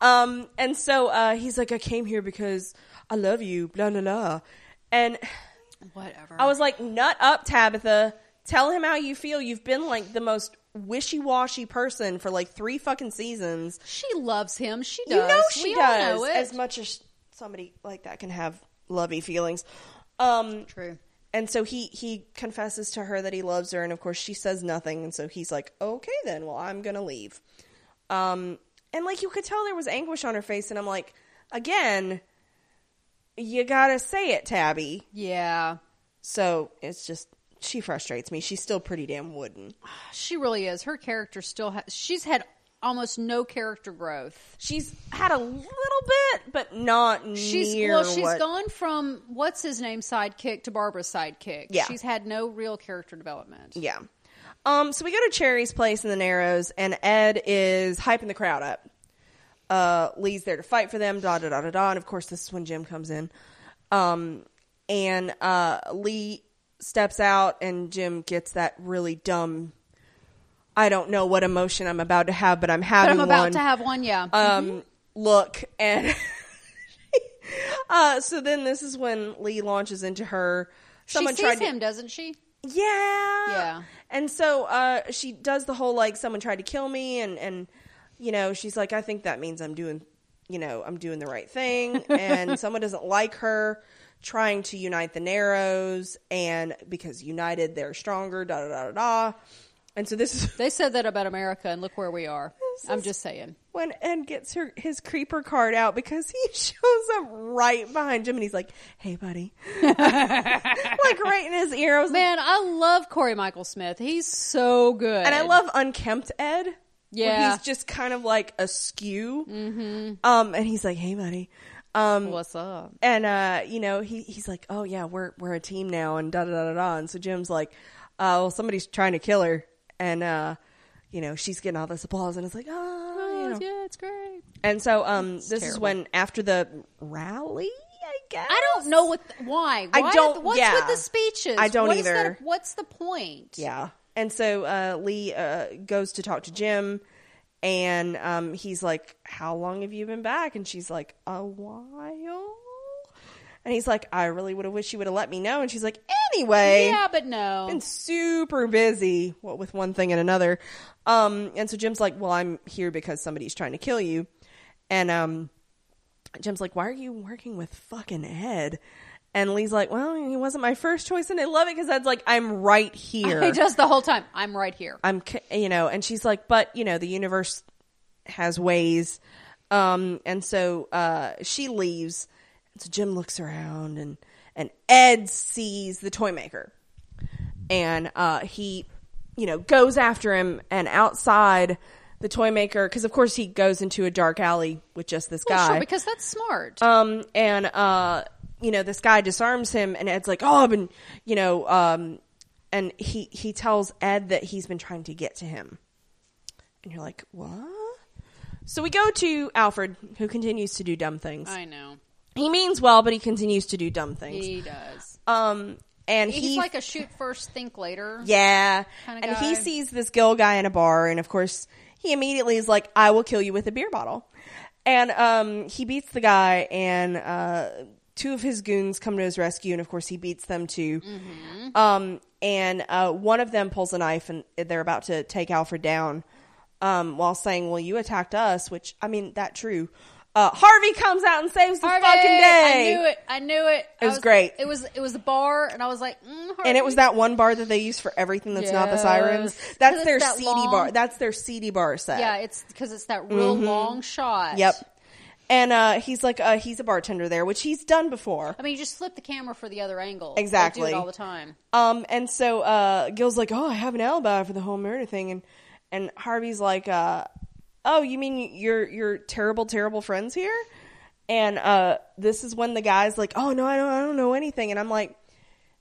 Um, and so uh, he's like, I came here because I love you, blah, blah, blah. And Whatever. I was like, nut up, Tabitha. Tell him how you feel. You've been like the most wishy washy person for like three fucking seasons. She loves him. She does. You know she We does. know. As much as somebody like that can have lovey feelings. Um, True. and so he he confesses to her that he loves her, and of course she says nothing, and so he's like, "Okay, then. Well, I'm gonna leave." Um, and like you could tell there was anguish on her face, and I'm like, again, you gotta say it, Tabby. Yeah, So it's just she frustrates me. She's still pretty damn wooden. she really is. Her character still has. She's had almost no character growth. She's had a little bit, but not She's near well. She's what- gone from what's his name sidekick to Barbara's sidekick. Yeah. she's had no real character development. Yeah. Um, so we go to Cherry's place in the Narrows, and Ed is hyping the crowd up. Uh, Lee's there to fight for them, da da da da da. And of course, this is when Jim comes in. Um, and uh, Lee steps out, and Jim gets that really dumb. I don't know what emotion I'm about to have, but I'm But having I'm about one to have one. Yeah. um, look and [LAUGHS] uh, so then this is when Lee launches into her. Someone she tried sees to, him, doesn't she? yeah, Yeah. And so uh, she does the whole like someone tried to kill me, and and you know she's like, I think that means I'm doing, you know, I'm doing the right thing, and [LAUGHS] someone doesn't like her trying to unite the Narrows, and because united they're stronger, da da da da da. And so this is They said that about America, and look where we are. [LAUGHS] I'm just saying. when Ed gets her his creeper card out because he [LAUGHS] shows up right behind Jim and he's like, "Hey, buddy," like right in his ear. I was like, Man, I love Cory Michael Smith. He's so good. and I love unkempt Ed. Yeah. he's just kind of like askew. Mm-hmm. Um, and he's like, "Hey, buddy." Um, What's up? and uh, you know, he he's like, "Oh yeah, we're we're a team now," and da da da da da. And so Jim's like, uh, "Well, somebody's trying to kill her," and uh, you know, she's getting all this applause, and it's like, "Oh, you know." yeah, it's great. And so, um, this is when after the rally, I guess. I don't know what why. I don't- What's yeah. with the speeches? I don't What either. that- what's the point? Yeah. And so uh, Lee uh, goes to talk to Jim, and um, he's like, "How long have you been back?" And she's like, "A while." And he's like, "I really would have wished you would have let me know." And she's like, "Anyway, Yeah, but no. been super busy what with one thing and another." Um, and so Jim's like, "Well, I'm here because somebody's trying to kill you," and um, Jim's like, "Why are you working with fucking Ed?" And Lee's like, "Well, he wasn't my first choice," and I love it because Ed's like, "I'm right here." [LAUGHS] He does the whole time. I'm right here. I'm, c- you know, and she's like, but you know, the universe has ways, um, and so uh, she leaves. And so Jim looks around, and and Ed sees the toy maker, and uh, he, you know, goes after him, and outside the toy maker, because of course he goes into a dark alley with just this Well, guy. sure, because that's smart. Um, and uh, you know, this guy disarms him, and Ed's like, "Oh, I've been," you know, um, and he he tells Ed that he's been trying to get to him, and you're like, "What?" So we go to Alfred, who continues to do dumb things. I know. He means well, but he continues to do dumb things. He does. Um, and He's he like a shoot first, think later. yeah. And he sees this Gil guy in a bar, and of course, he immediately is like, I will kill you with a beer bottle. And um, he beats the guy, and uh, two of his goons come to his rescue, and of course, he beats them too. Mm-hmm. Um, and uh, one of them pulls a knife, and they're about to take Alfred down um, while saying, Well, you attacked us, which, I mean, that true. Uh, Harvey comes out and saves the Harvey, fucking day. I knew it. I knew it. It I was great. It was it was a bar, and I was like, mm, And it was that one bar that they use for everything that's not the sirens. That's their that CD long- bar. That's their CD bar set. Yeah, it's because it's that real long shot. Mm-hmm. Yep. And uh, he's like, uh, he's a bartender there, which he's done before. I mean, you just flip the camera for the other angle. Exactly. They do it all the time. Um, and so uh, Gil's like, oh, I have an alibi for the whole murder thing, and and Harvey's like, uh, oh, you mean you're you're terrible, terrible friends here? And uh, this is when the guy's like, oh no, I don't, I don't know anything, and I'm like,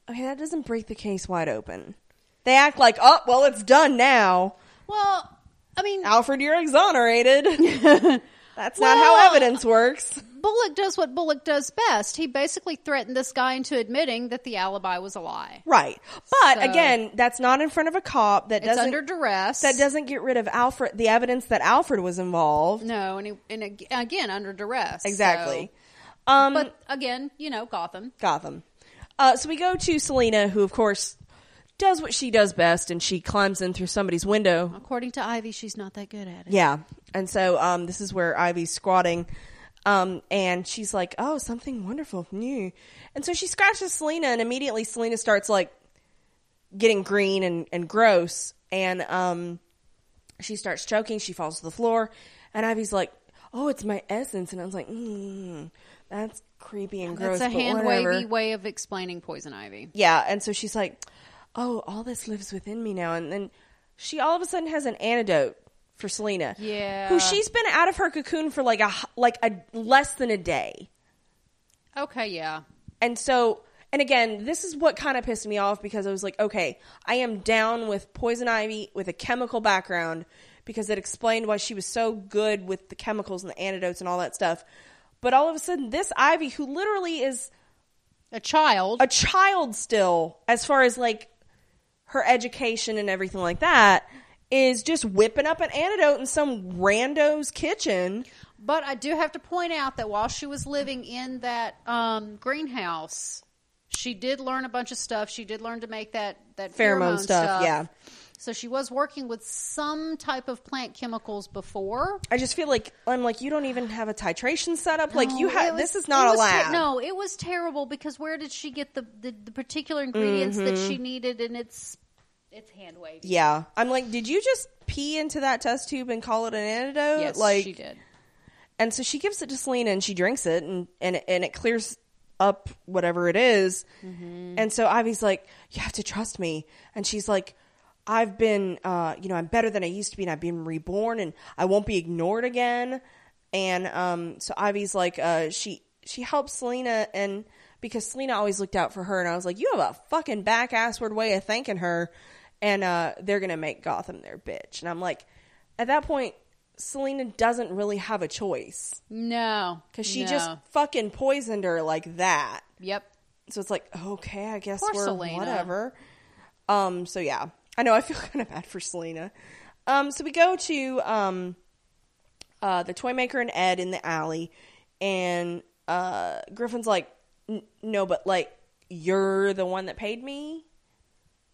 okay, that doesn't break the case wide open. They act like, oh, well, it's done now. Well, I mean, Alfred, you're exonerated. [LAUGHS] [LAUGHS] That's not how evidence works. Bullock does what Bullock does best. He basically threatened this guy into admitting that the alibi was a lie. Right. But So- again, that's not in front of a cop. That It's doesn't under duress. that doesn't get rid of Alfred the evidence that Alfred was involved. No, and, he, and again under duress. Exactly. So- Um but again, you know, Gotham. Gotham. Uh so we go to Selina who of course does what she does best and she climbs in through somebody's window. According to Ivy, she's not that good at it. Yeah. And so um this is where Ivy's squatting. Um and she's like, "Oh, something wonderful new." And so she scratches Selina and immediately Selina starts like getting green and and gross and um she starts choking, she falls to the floor and Ivy's like, "Oh, it's my essence." And I was like, mm, "That's creepy and gross." That's a hand wavy way of explaining poison ivy. Yeah, and so she's like, "Oh, all this lives within me now." And then she all of a sudden has an antidote for Selina. Yeah. Who she's been out of her cocoon for like a like a less than a day. Okay, yeah. And so, and again, this is what kind of pissed me off because I was like, okay, I am down with poison ivy with a chemical background because it explained why she was so good with the chemicals and the antidotes and all that stuff. But all of a sudden, this Ivy, who literally is A child. a child still as far as like her education and everything like that is just whipping up an antidote in some rando's kitchen But I do have to point out that while she was living in that um, greenhouse, she did learn a bunch of stuff. She did learn to make that that pheromone stuff, yeah So she was working with some type of plant chemicals before. i just feel like i'm like you don't even have a titration setup like you No, have this is not a lab ter- no, it was terrible because where did she get the the, the particular ingredients that Mm-hmm. she needed? And it's it's hand wavy. Yeah. I'm like, did you just pee into that test tube and call it an antidote? Yes, like, she did. And so she gives it to Selina and she drinks it and and it, and it clears up whatever it is. And so Ivy's like, "You have to trust me." And she's like, "I've been uh, you know, I'm better than I used to be and I've been reborn and I won't be ignored again." And um so Ivy's like uh she she helps Selina and because Selina always looked out for her and I was like, "You have a fucking back assward way of thanking her." And uh they're going to make Gotham their bitch. And I'm like, at that point Selina doesn't really have a choice No, because she no. just fucking poisoned her like that. Yep. So it's like, okay, I guess Poor we're Selina. whatever. Um, so yeah, I know I [LAUGHS] feel kind of bad for Selina. Um, so we go to um, uh, the toy maker and Ed in the alley, and uh, Griffin's like, "N- no, but like you're the one that paid me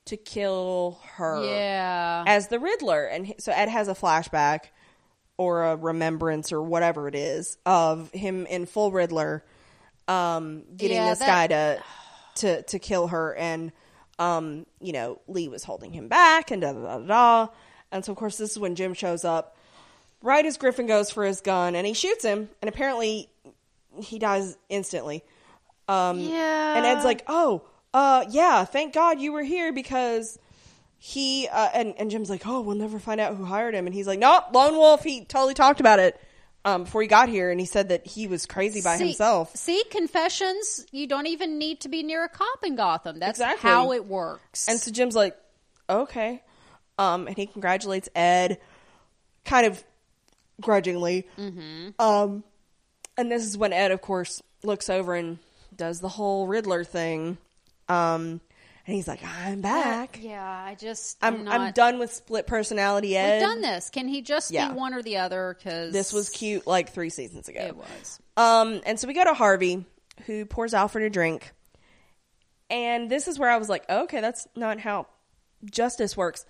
to kill her Yeah. as the Riddler. And he- so Ed has a flashback or a remembrance or whatever it is of him in full Riddler um, getting Yeah, this that- guy to to to kill her and um, you know, Lee was holding him back and da da da da. And so of course this is when Jim shows up right as Griffin goes for his gun and he shoots him and apparently he dies instantly. Um yeah. and Ed's like, "Oh, uh, yeah, thank God you were here because he." Uh, and and Jim's like, "Oh, we'll never find out who hired him." And he's like, "Nope, Lone Wolf. He totally talked about it um, before he got here, and he said that he was crazy by see, himself." See, confessions. You don't even need to be near a cop in Gotham. That's Exactly. how it works. And so Jim's like, "Okay," um, and he congratulates Ed, kind of grudgingly. Mm-hmm. Um, and this is when Ed, of course, looks over and does the whole Riddler thing. Um, and he's like, "I'm back." yeah, I just I'm not, I'm done with split personality Ed. We've done this. Can he just Yeah. be one or the other? Because This was cute like three seasons ago. It was. Um, and so we go to Harvey, who pours Alfred a drink. And this is where I was like, okay, that's not how justice works.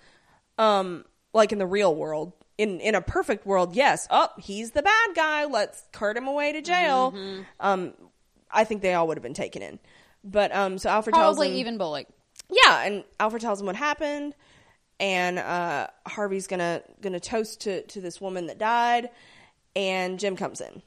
Um, like in the real world. In in a perfect world, yes. Oh, he's the bad guy. Let's cart him away to jail. Mm-hmm. Um, I think they all would have been taken in. But um, so Alfred tells him Probably him, even Bullock. yeah, and Alfred tells him what happened, and uh, Harvey's gonna gonna toast to to this woman that died, and Jim comes in,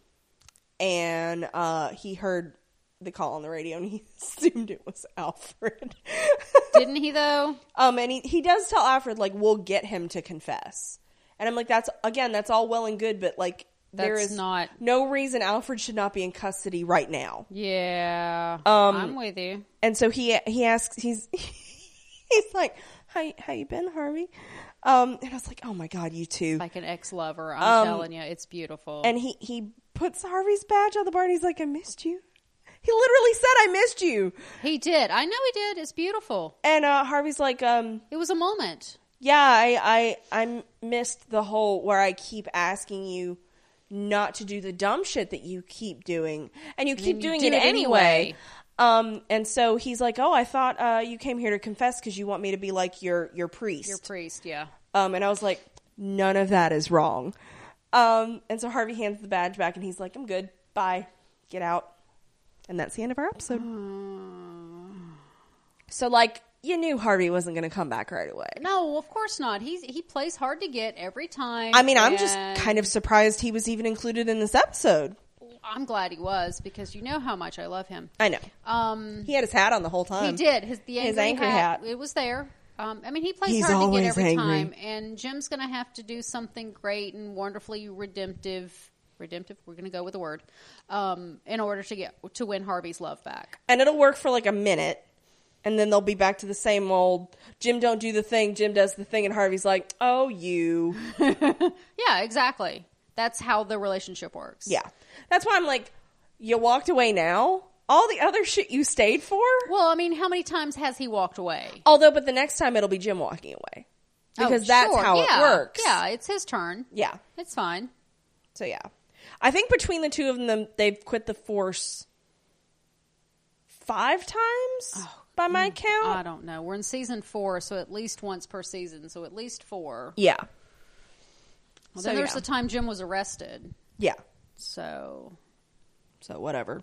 and uh, he heard the call on the radio, and he [LAUGHS] assumed it was Alfred. [LAUGHS] Didn't he though? um, and he he does tell Alfred like we'll get him to confess, and I'm like that's again that's all well and good, but like there That's is not- no reason Alfred should not be in custody right now. Yeah. Um, I'm with you. and so he he asks he's [LAUGHS] he's like how how you been Harvey um and I was like oh my god you too Like an ex lover. I'm Um, telling you, it's beautiful. and he he puts Harvey's badge on the bar and he's like I missed you he literally said I missed you he did. I know he did. It's beautiful. and uh Harvey's like um It was a moment. yeah I I I missed the whole where I keep asking you not to do the dumb shit that you keep doing and you keep you doing did it it anyway. anyway. Um, and so he's like, "Oh, I thought uh, you came here to confess because you want me to be like your your priest." Your priest, yeah. Um, and I was like, none of that is wrong. Um, and so Harvey hands the badge back and he's like, I'm good. Bye. Get out. And that's the end of our episode. So, like, you knew Harvey wasn't going to come back right away. No, of course not. He's he plays hard to get every time. I mean, I'm just kind of surprised he was even included in this episode. I'm glad he was because you know how much I love him. I know. Um, He had his hat on the whole time. he did his the His angry, angry hat, hat. It was there. Um, I mean, he plays He's hard to get every angry. time, and Jim's going to have to do something great and wonderfully redemptive. Redemptive. We're going to go with the word um, in order to get to win Harvey's love back. And it'll work for like a minute. And then they'll be back to the same old Jim don't do the thing, Jim does the thing. And Harvey's like, oh, you. [LAUGHS] Yeah, exactly. That's how the relationship works. Yeah. That's why I'm like, you walked away now? All the other shit you stayed for? Well, I mean, how many times has he walked away? Although, but the next time it'll be Jim walking away. Oh, because Oh, that's sure. how Yeah. it works. Yeah, it's his turn. Yeah. It's fine. So, yeah. I think between the two of them, they've quit the force five times oh, by my count. Oh, I don't know. We're in season four, so at least once per season. So at least four. yeah. Well, So, then there's yeah. the time Jim was arrested. Yeah. So So, whatever.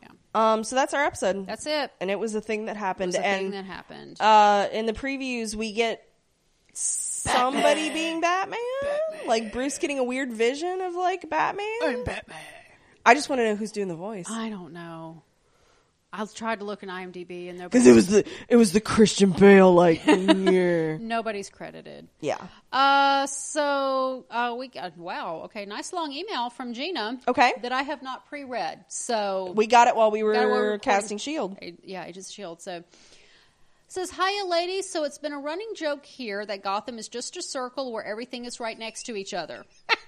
yeah, Um, so that's our episode. that's it. and it was a thing that It happened. was a and thing that happened. uh, in the previews, we get somebody being Batman? Like Bruce getting a weird vision of like Batman? Batman. I just want to know who's doing the voice. I don't know. I tried to look in IMDb and nobody. Because it was the it was the Christian Bale like [LAUGHS] yeah. nobody's credited. yeah. Uh, so uh, we got wow. Okay, nice long email from Gina. Okay. that I have not pre-read. So We got it while we were, Got it while we were recording. casting Shield. A- yeah, Agents of Shield. So says, "Hiya, ladies. So it's been a running joke here that Gotham is just a circle where everything is right next to each other. [LAUGHS]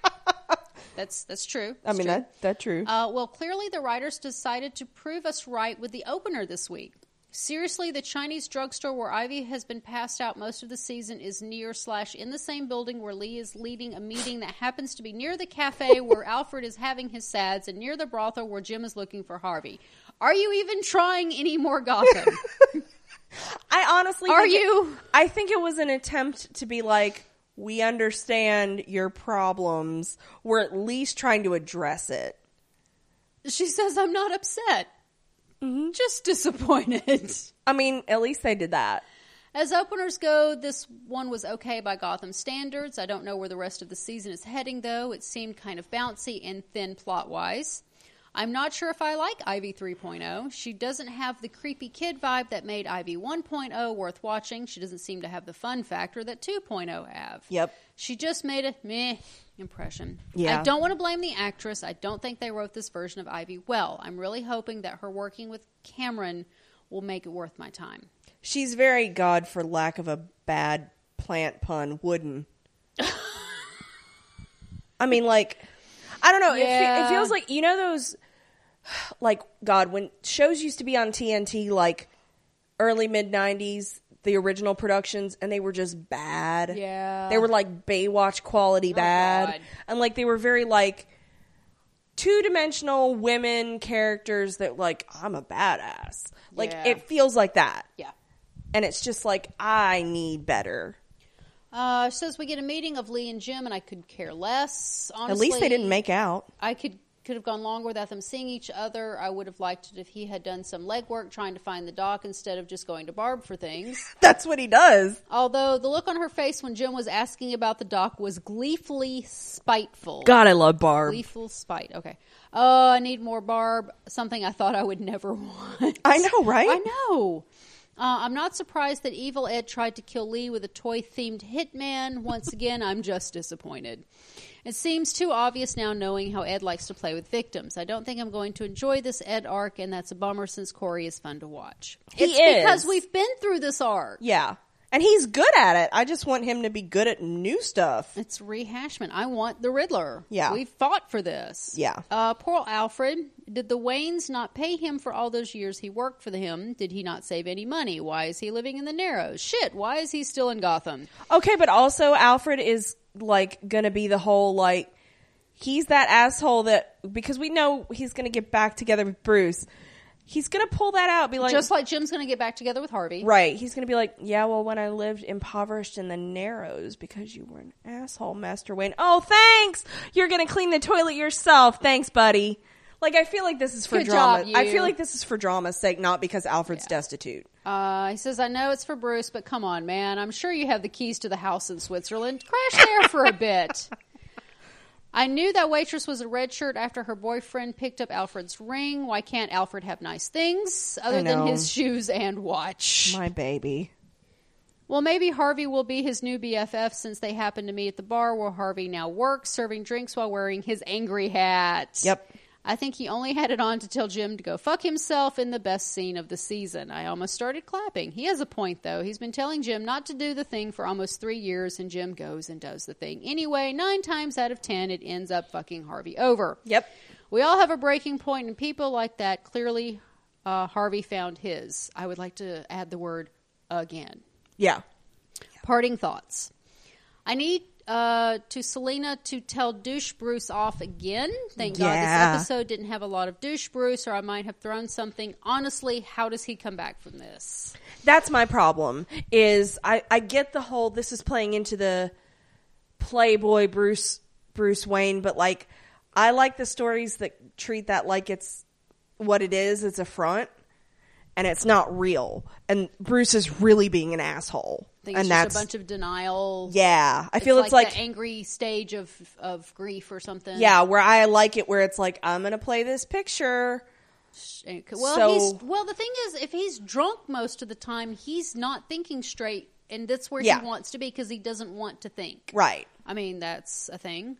that's that's true. I mean true. that that's true. Uh, well, clearly the writers decided to prove us right with the opener this week. Seriously, the Chinese drugstore where Ivy has been passed out most of the season is near slash in the same building where Lee is leading a meeting that happens to be near the cafe [LAUGHS] where Alfred is having his sads and near the brothel where Jim is looking for Harvey. Are you even trying any more Gotham? [LAUGHS] I honestly Are think it- you? I think it was an attempt to be like, we understand your problems. We're at least trying to address it. She says, I'm not upset. Mm-hmm. Just disappointed. [LAUGHS] I mean, at least they did that. As openers go, this one was okay by Gotham standards. I don't know where the rest of the season is heading, though. It seemed kind of bouncy and thin plot wise. I'm not sure if I like Ivy 3.0. She doesn't have the creepy kid vibe that made Ivy 1.0 worth watching. She doesn't seem to have the fun factor that 2.0 have. Yep. She just made a meh impression. Yeah. I don't want to blame the actress. I don't think they wrote this version of Ivy well. I'm really hoping that her working with Cameron will make it worth my time. She's very, God, for lack of a bad plant pun, wooden. [LAUGHS] I mean, like, I don't know. It, fe- it feels like, you know, those, like, God, when shows used to be on TNT, like, early mid 90s, the original productions, and they were just bad. Yeah. They were like Baywatch quality oh, bad. God. And, like, they were very, like, two dimensional women characters that, like, I'm a badass. Like, Yeah. it feels like that Yeah. and it's just like I need better. Uh, says we get a meeting of Lee and Jim, and I could care less. Honestly, At least they didn't make out. I could could have gone longer without them seeing each other. I would have liked it if he had done some legwork trying to find the doc instead of just going to Barb for things. [LAUGHS] That's what he does. Although the look on her face when Jim was asking about the doc was gleefully spiteful. God, I love Barb. Gleeful spite. Okay. Oh, I need more Barb. Something I thought I would never [LAUGHS] want. I know, right? I know. Uh, I'm not surprised that Evil Ed tried to kill Lee with a toy themed hitman. Once again, I'm just disappointed. It seems too obvious now knowing how Ed likes to play with victims. I don't think I'm going to enjoy this Ed arc, and that's a bummer since Cory is fun to watch. He it's is. because we've been through this arc. Yeah, and he's good at it. I just want him to be good at new stuff. It's rehashment. I want the Riddler. Yeah. We fought for this. Yeah. Uh, poor Alfred. Did the Waynes not pay him for all those years he worked for them? Did he not save any money? Why is he living in the Narrows? Shit, why is he still in Gotham? Okay, but also Alfred is like gonna be the whole like he's that asshole that because we know he's gonna get back together with Bruce. He's gonna pull that out, be like, Just like Jim's going to get back together with Harvey. right? He's gonna be like, yeah, well, when I lived impoverished in the Narrows because you were an asshole, Master Wayne. Oh, thanks. You're gonna clean the toilet yourself. Thanks, buddy. Like I feel like this is for Good drama. job, I feel like this is for drama's sake, not because Alfred's destitute. Uh, he says, I know it's for Bruce, but come on, man. I'm sure you have the keys to the house in Switzerland. Crash there for a bit. [LAUGHS] I knew that waitress was a red shirt after her boyfriend picked up Alfred's ring. Why can't Alfred have nice things other than his shoes and watch? My baby. Well, maybe Harvey will be his new BFF since they happen to meet at the bar where Harvey now works, serving drinks while wearing his angry hat. Yep. I think he only had it on to tell Jim to go fuck himself in the best scene of the season. I almost started clapping. He has a point, though. He's been telling Jim not to do the thing for almost three years, and Jim goes and does the thing. Anyway, nine times out of ten, it ends up fucking Harvey over. Yep. We all have a breaking point, and people like that clearly uh, Harvey found his. I would like to add the word again. Yeah. Parting thoughts. I need uh, to Selina to tell Douche Bruce off again. Thank God this episode didn't have a lot of Douche Bruce, or I might have thrown something. Honestly, how does he come back from this? that's my problem is I, I get the whole this is playing into the playboy bruce bruce wayne but like i like the stories that treat that like it's what it is it's a front and it's not real. And Bruce is really being an asshole. And it's that's a bunch of denial. yeah. I feel it's, like, the angry stage of of grief or something. yeah, where I like it where it's like I'm gonna play this picture. Eh, well, So- he's well. The thing is, if he's drunk most of the time, he's not thinking straight, and that's where Yeah. he wants to be because he doesn't want to think. Right. I mean, that's a thing.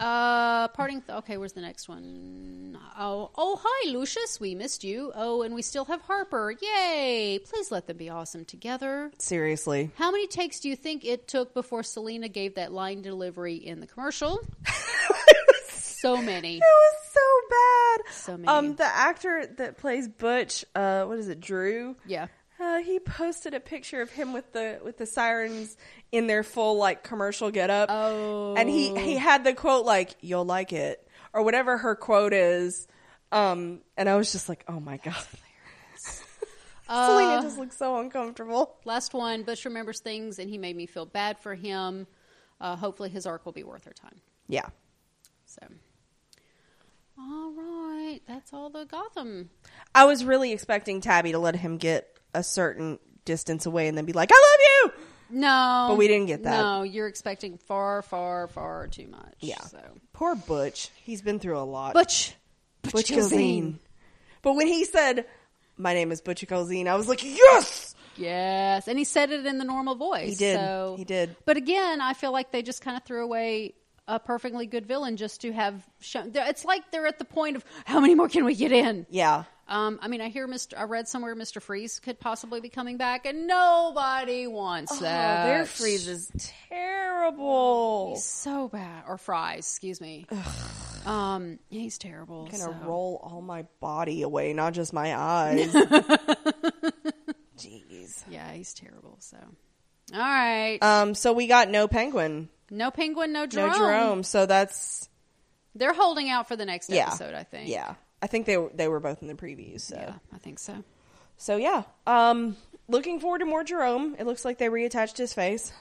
Uh, parting. Th- okay, where's the next one? Oh, oh, hi, Lucius. We missed you. Oh, and we still have Harper. Yay! Please let them be awesome together. Seriously. How many takes do you think it took before Selina gave that line delivery in the commercial? [LAUGHS] so many. It was so bad. So many. Um, the actor that plays Butch, uh, what is it, Drew? Yeah. Uh, he posted a picture of him with the with the sirens in their full like commercial getup. Oh. and he he had the quote like "You'll like it" or whatever her quote is. Um, and I was just like, "Oh my god." [LAUGHS] Selina just looks so uncomfortable. Last one. Butch remembers things, and he made me feel bad for him. Uh, hopefully, his arc will be worth our time. Yeah. So, all right, that's all the Gotham. I was really expecting Tabby to let him get a certain distance away and then be like, "I love you." No, But we didn't get that. No, you're expecting far, far, far too much. Yeah. So, Poor Butch. He's been through a lot. Butch, Butch Gilzean. But when he said, "My name is Butch Gilzean," I was like, "Yes!" Yes, and he said it in the normal voice. He did. So. He did. But again, I feel like they just kind of threw away a perfectly good villain just to have shown. It's like they're at the point of how many more can we get in? Yeah. Um, I mean, I hear Mr. I read somewhere Mr. Freeze could possibly be coming back, and nobody wants that. Oh, their freeze is terrible. He's so bad, or fries, excuse me. Um, he's terrible. I'm gonna so. roll all my body away, not just my eyes. [LAUGHS] Jeez. Yeah, he's terrible. So, all right, Um. So we got no penguin, no penguin, no Jerome. no Jerome. So that's They're holding out for the next yeah. episode, I think. Yeah. I think they were, they were both in the previews. So yeah, I think so. so yeah. Um. Looking forward to more Jerome. It looks like they reattached his face.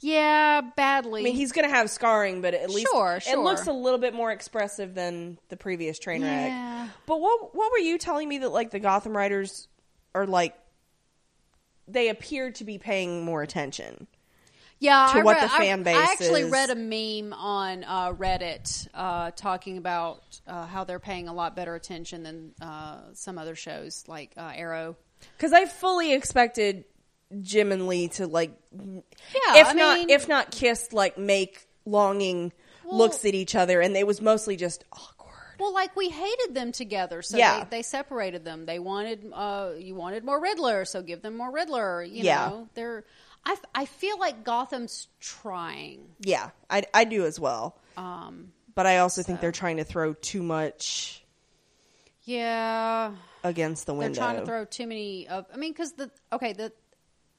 Yeah, badly. I mean, he's going to have scarring, but at least Sure, it looks a little bit more expressive than the previous train wreck. Yeah. But what what were you telling me that like the Gotham writers are like they appear to be paying more attention? Yeah, to I what read- the fan I, base I actually is. read a meme on uh, Reddit uh, talking about uh, how they're paying a lot better attention than uh, some other shows like uh, Arrow. Because I fully expected Jim and Lee to like, Yeah, if I not mean- if not kissed, like make longing looks at each other, and it was mostly just awkward. Well, like we hated them together, so Yeah. they, they separated them. They wanted uh, you wanted more Riddler, so give them more Riddler. You Yeah. know, they're. I, I feel like Gotham's trying. Yeah, I I do as well. Um, But I also think they're trying to throw too much yeah, against the window. they're trying to throw too many of. I mean, because the okay the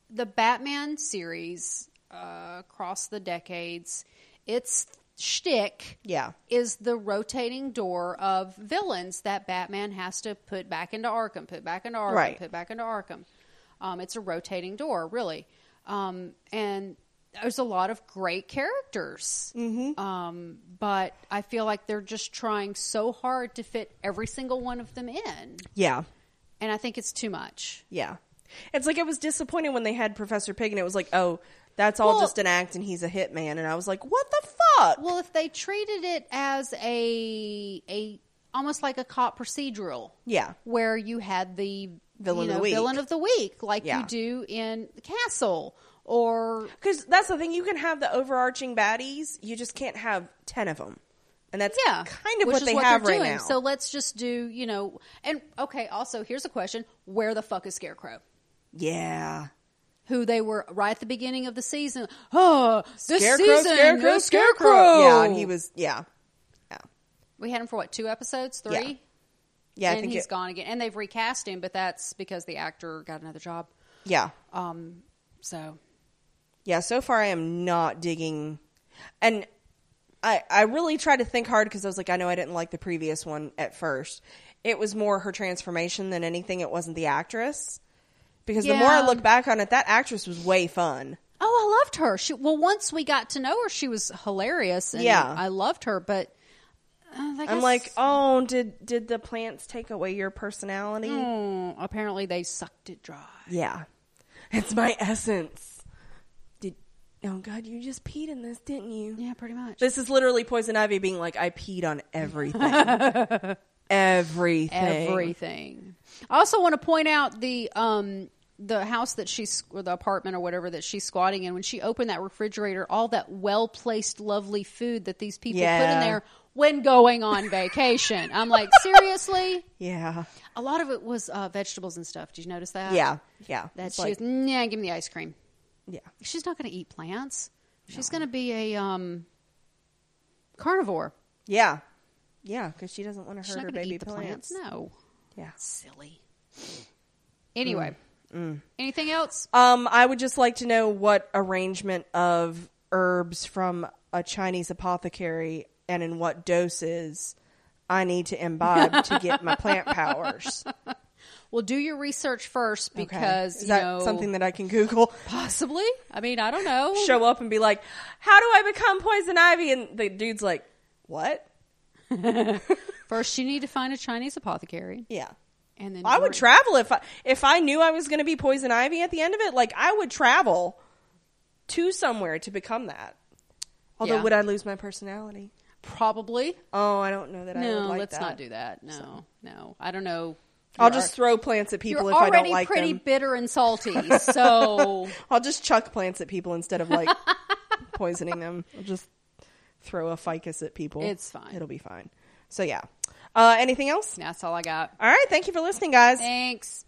the Batman series uh, across the decades, its shtick yeah, is the rotating door of villains that Batman has to put back into Arkham, put back into Arkham, Right. put back into Arkham. Um, it's a rotating door, really. Um, and there's a lot of great characters. Mm-hmm. Um, but I feel like they're just trying so hard to fit every single one of them in. yeah, And I think it's too much. yeah. It's like I was disappointed when they had Professor Pig, and it was like, oh, that's all Well- just an act, and he's a hitman, and I was like, what the fuck? Well, if they treated it as a a almost like a cop procedural, yeah, where you had the Villain you of the week. villain of the week, like Yeah. you do in the Castle, or because that's the thing. You can have the overarching baddies, you just can't have ten of them, and that's yeah, kind of which what is they what have right doing. now. So let's just do you know, and okay. Also, here's a question: Where the fuck is Scarecrow? yeah, Who they were right at the beginning of the season? Oh, this Scarecrow, season, Scarecrow, no Scarecrow. Yeah, and he was yeah, yeah, We had him for what two episodes, three, Yeah. Yeah. I and think he's it- gone again. And they've recast him, but that's because the actor got another job. yeah, Um, so yeah. So far, I am not digging, and I I really tried to think hard because I was like, I know I didn't like the previous one at first. It was more her transformation than anything. It wasn't the actress. Because the more I Yeah. look back on it, that actress was way fun. Oh, I loved her. She well, once we got to know her, she was hilarious. And Yeah. I loved her. But I I'm like, oh, did did the plants take away your personality? Oh, apparently they sucked it dry. Yeah, it's my essence. Did oh god, you just peed in this, didn't you? Yeah, pretty much. This is literally poison ivy being like, I peed on everything, [LAUGHS] everything, everything. I also want to point out the um the house that she's or the apartment or whatever that she's squatting in. When she opened that refrigerator, all that well placed, lovely food that these people put in there when going on vacation. I'm like, seriously? [LAUGHS] Yeah, A lot of it was uh, vegetables and stuff. Did you notice that? yeah, yeah. That she like, was, yeah, give me the ice cream. yeah, She's not going to eat plants. She's going to be a um carnivore. yeah, yeah, because she doesn't want to hurt her baby plants. plants. No. Yeah. Silly. Anyway, Mm. anything else? Um, I would just like to know what arrangement of herbs from a Chinese apothecary and in what doses I need to imbibe to get my plant [LAUGHS] powers. Well, do your research first Okay. because is you that know something that I can Google? possibly. I mean, I don't know. Show up and be like, "How do I become poison ivy?" And the dude's like, "What?" [LAUGHS] First, you need to find a Chinese apothecary, Yeah. and then I would travel if I if I knew I was going to be poison ivy at the end of it. Like I would travel to somewhere to become that. Although, Yeah. would I lose my personality? Probably. Oh, I don't know that I would No, like let's that. not do that. No, no. I don't know. I'll You're just throw plants at people You're if I don't like them. Already pretty bitter and salty, [LAUGHS] so I'll just chuck plants at people instead of like [LAUGHS] poisoning them. I'll just throw a ficus at people. It's fine. It'll be fine. So yeah. Uh, anything else? that's all I got. All right. Thank you for listening, guys. Thanks.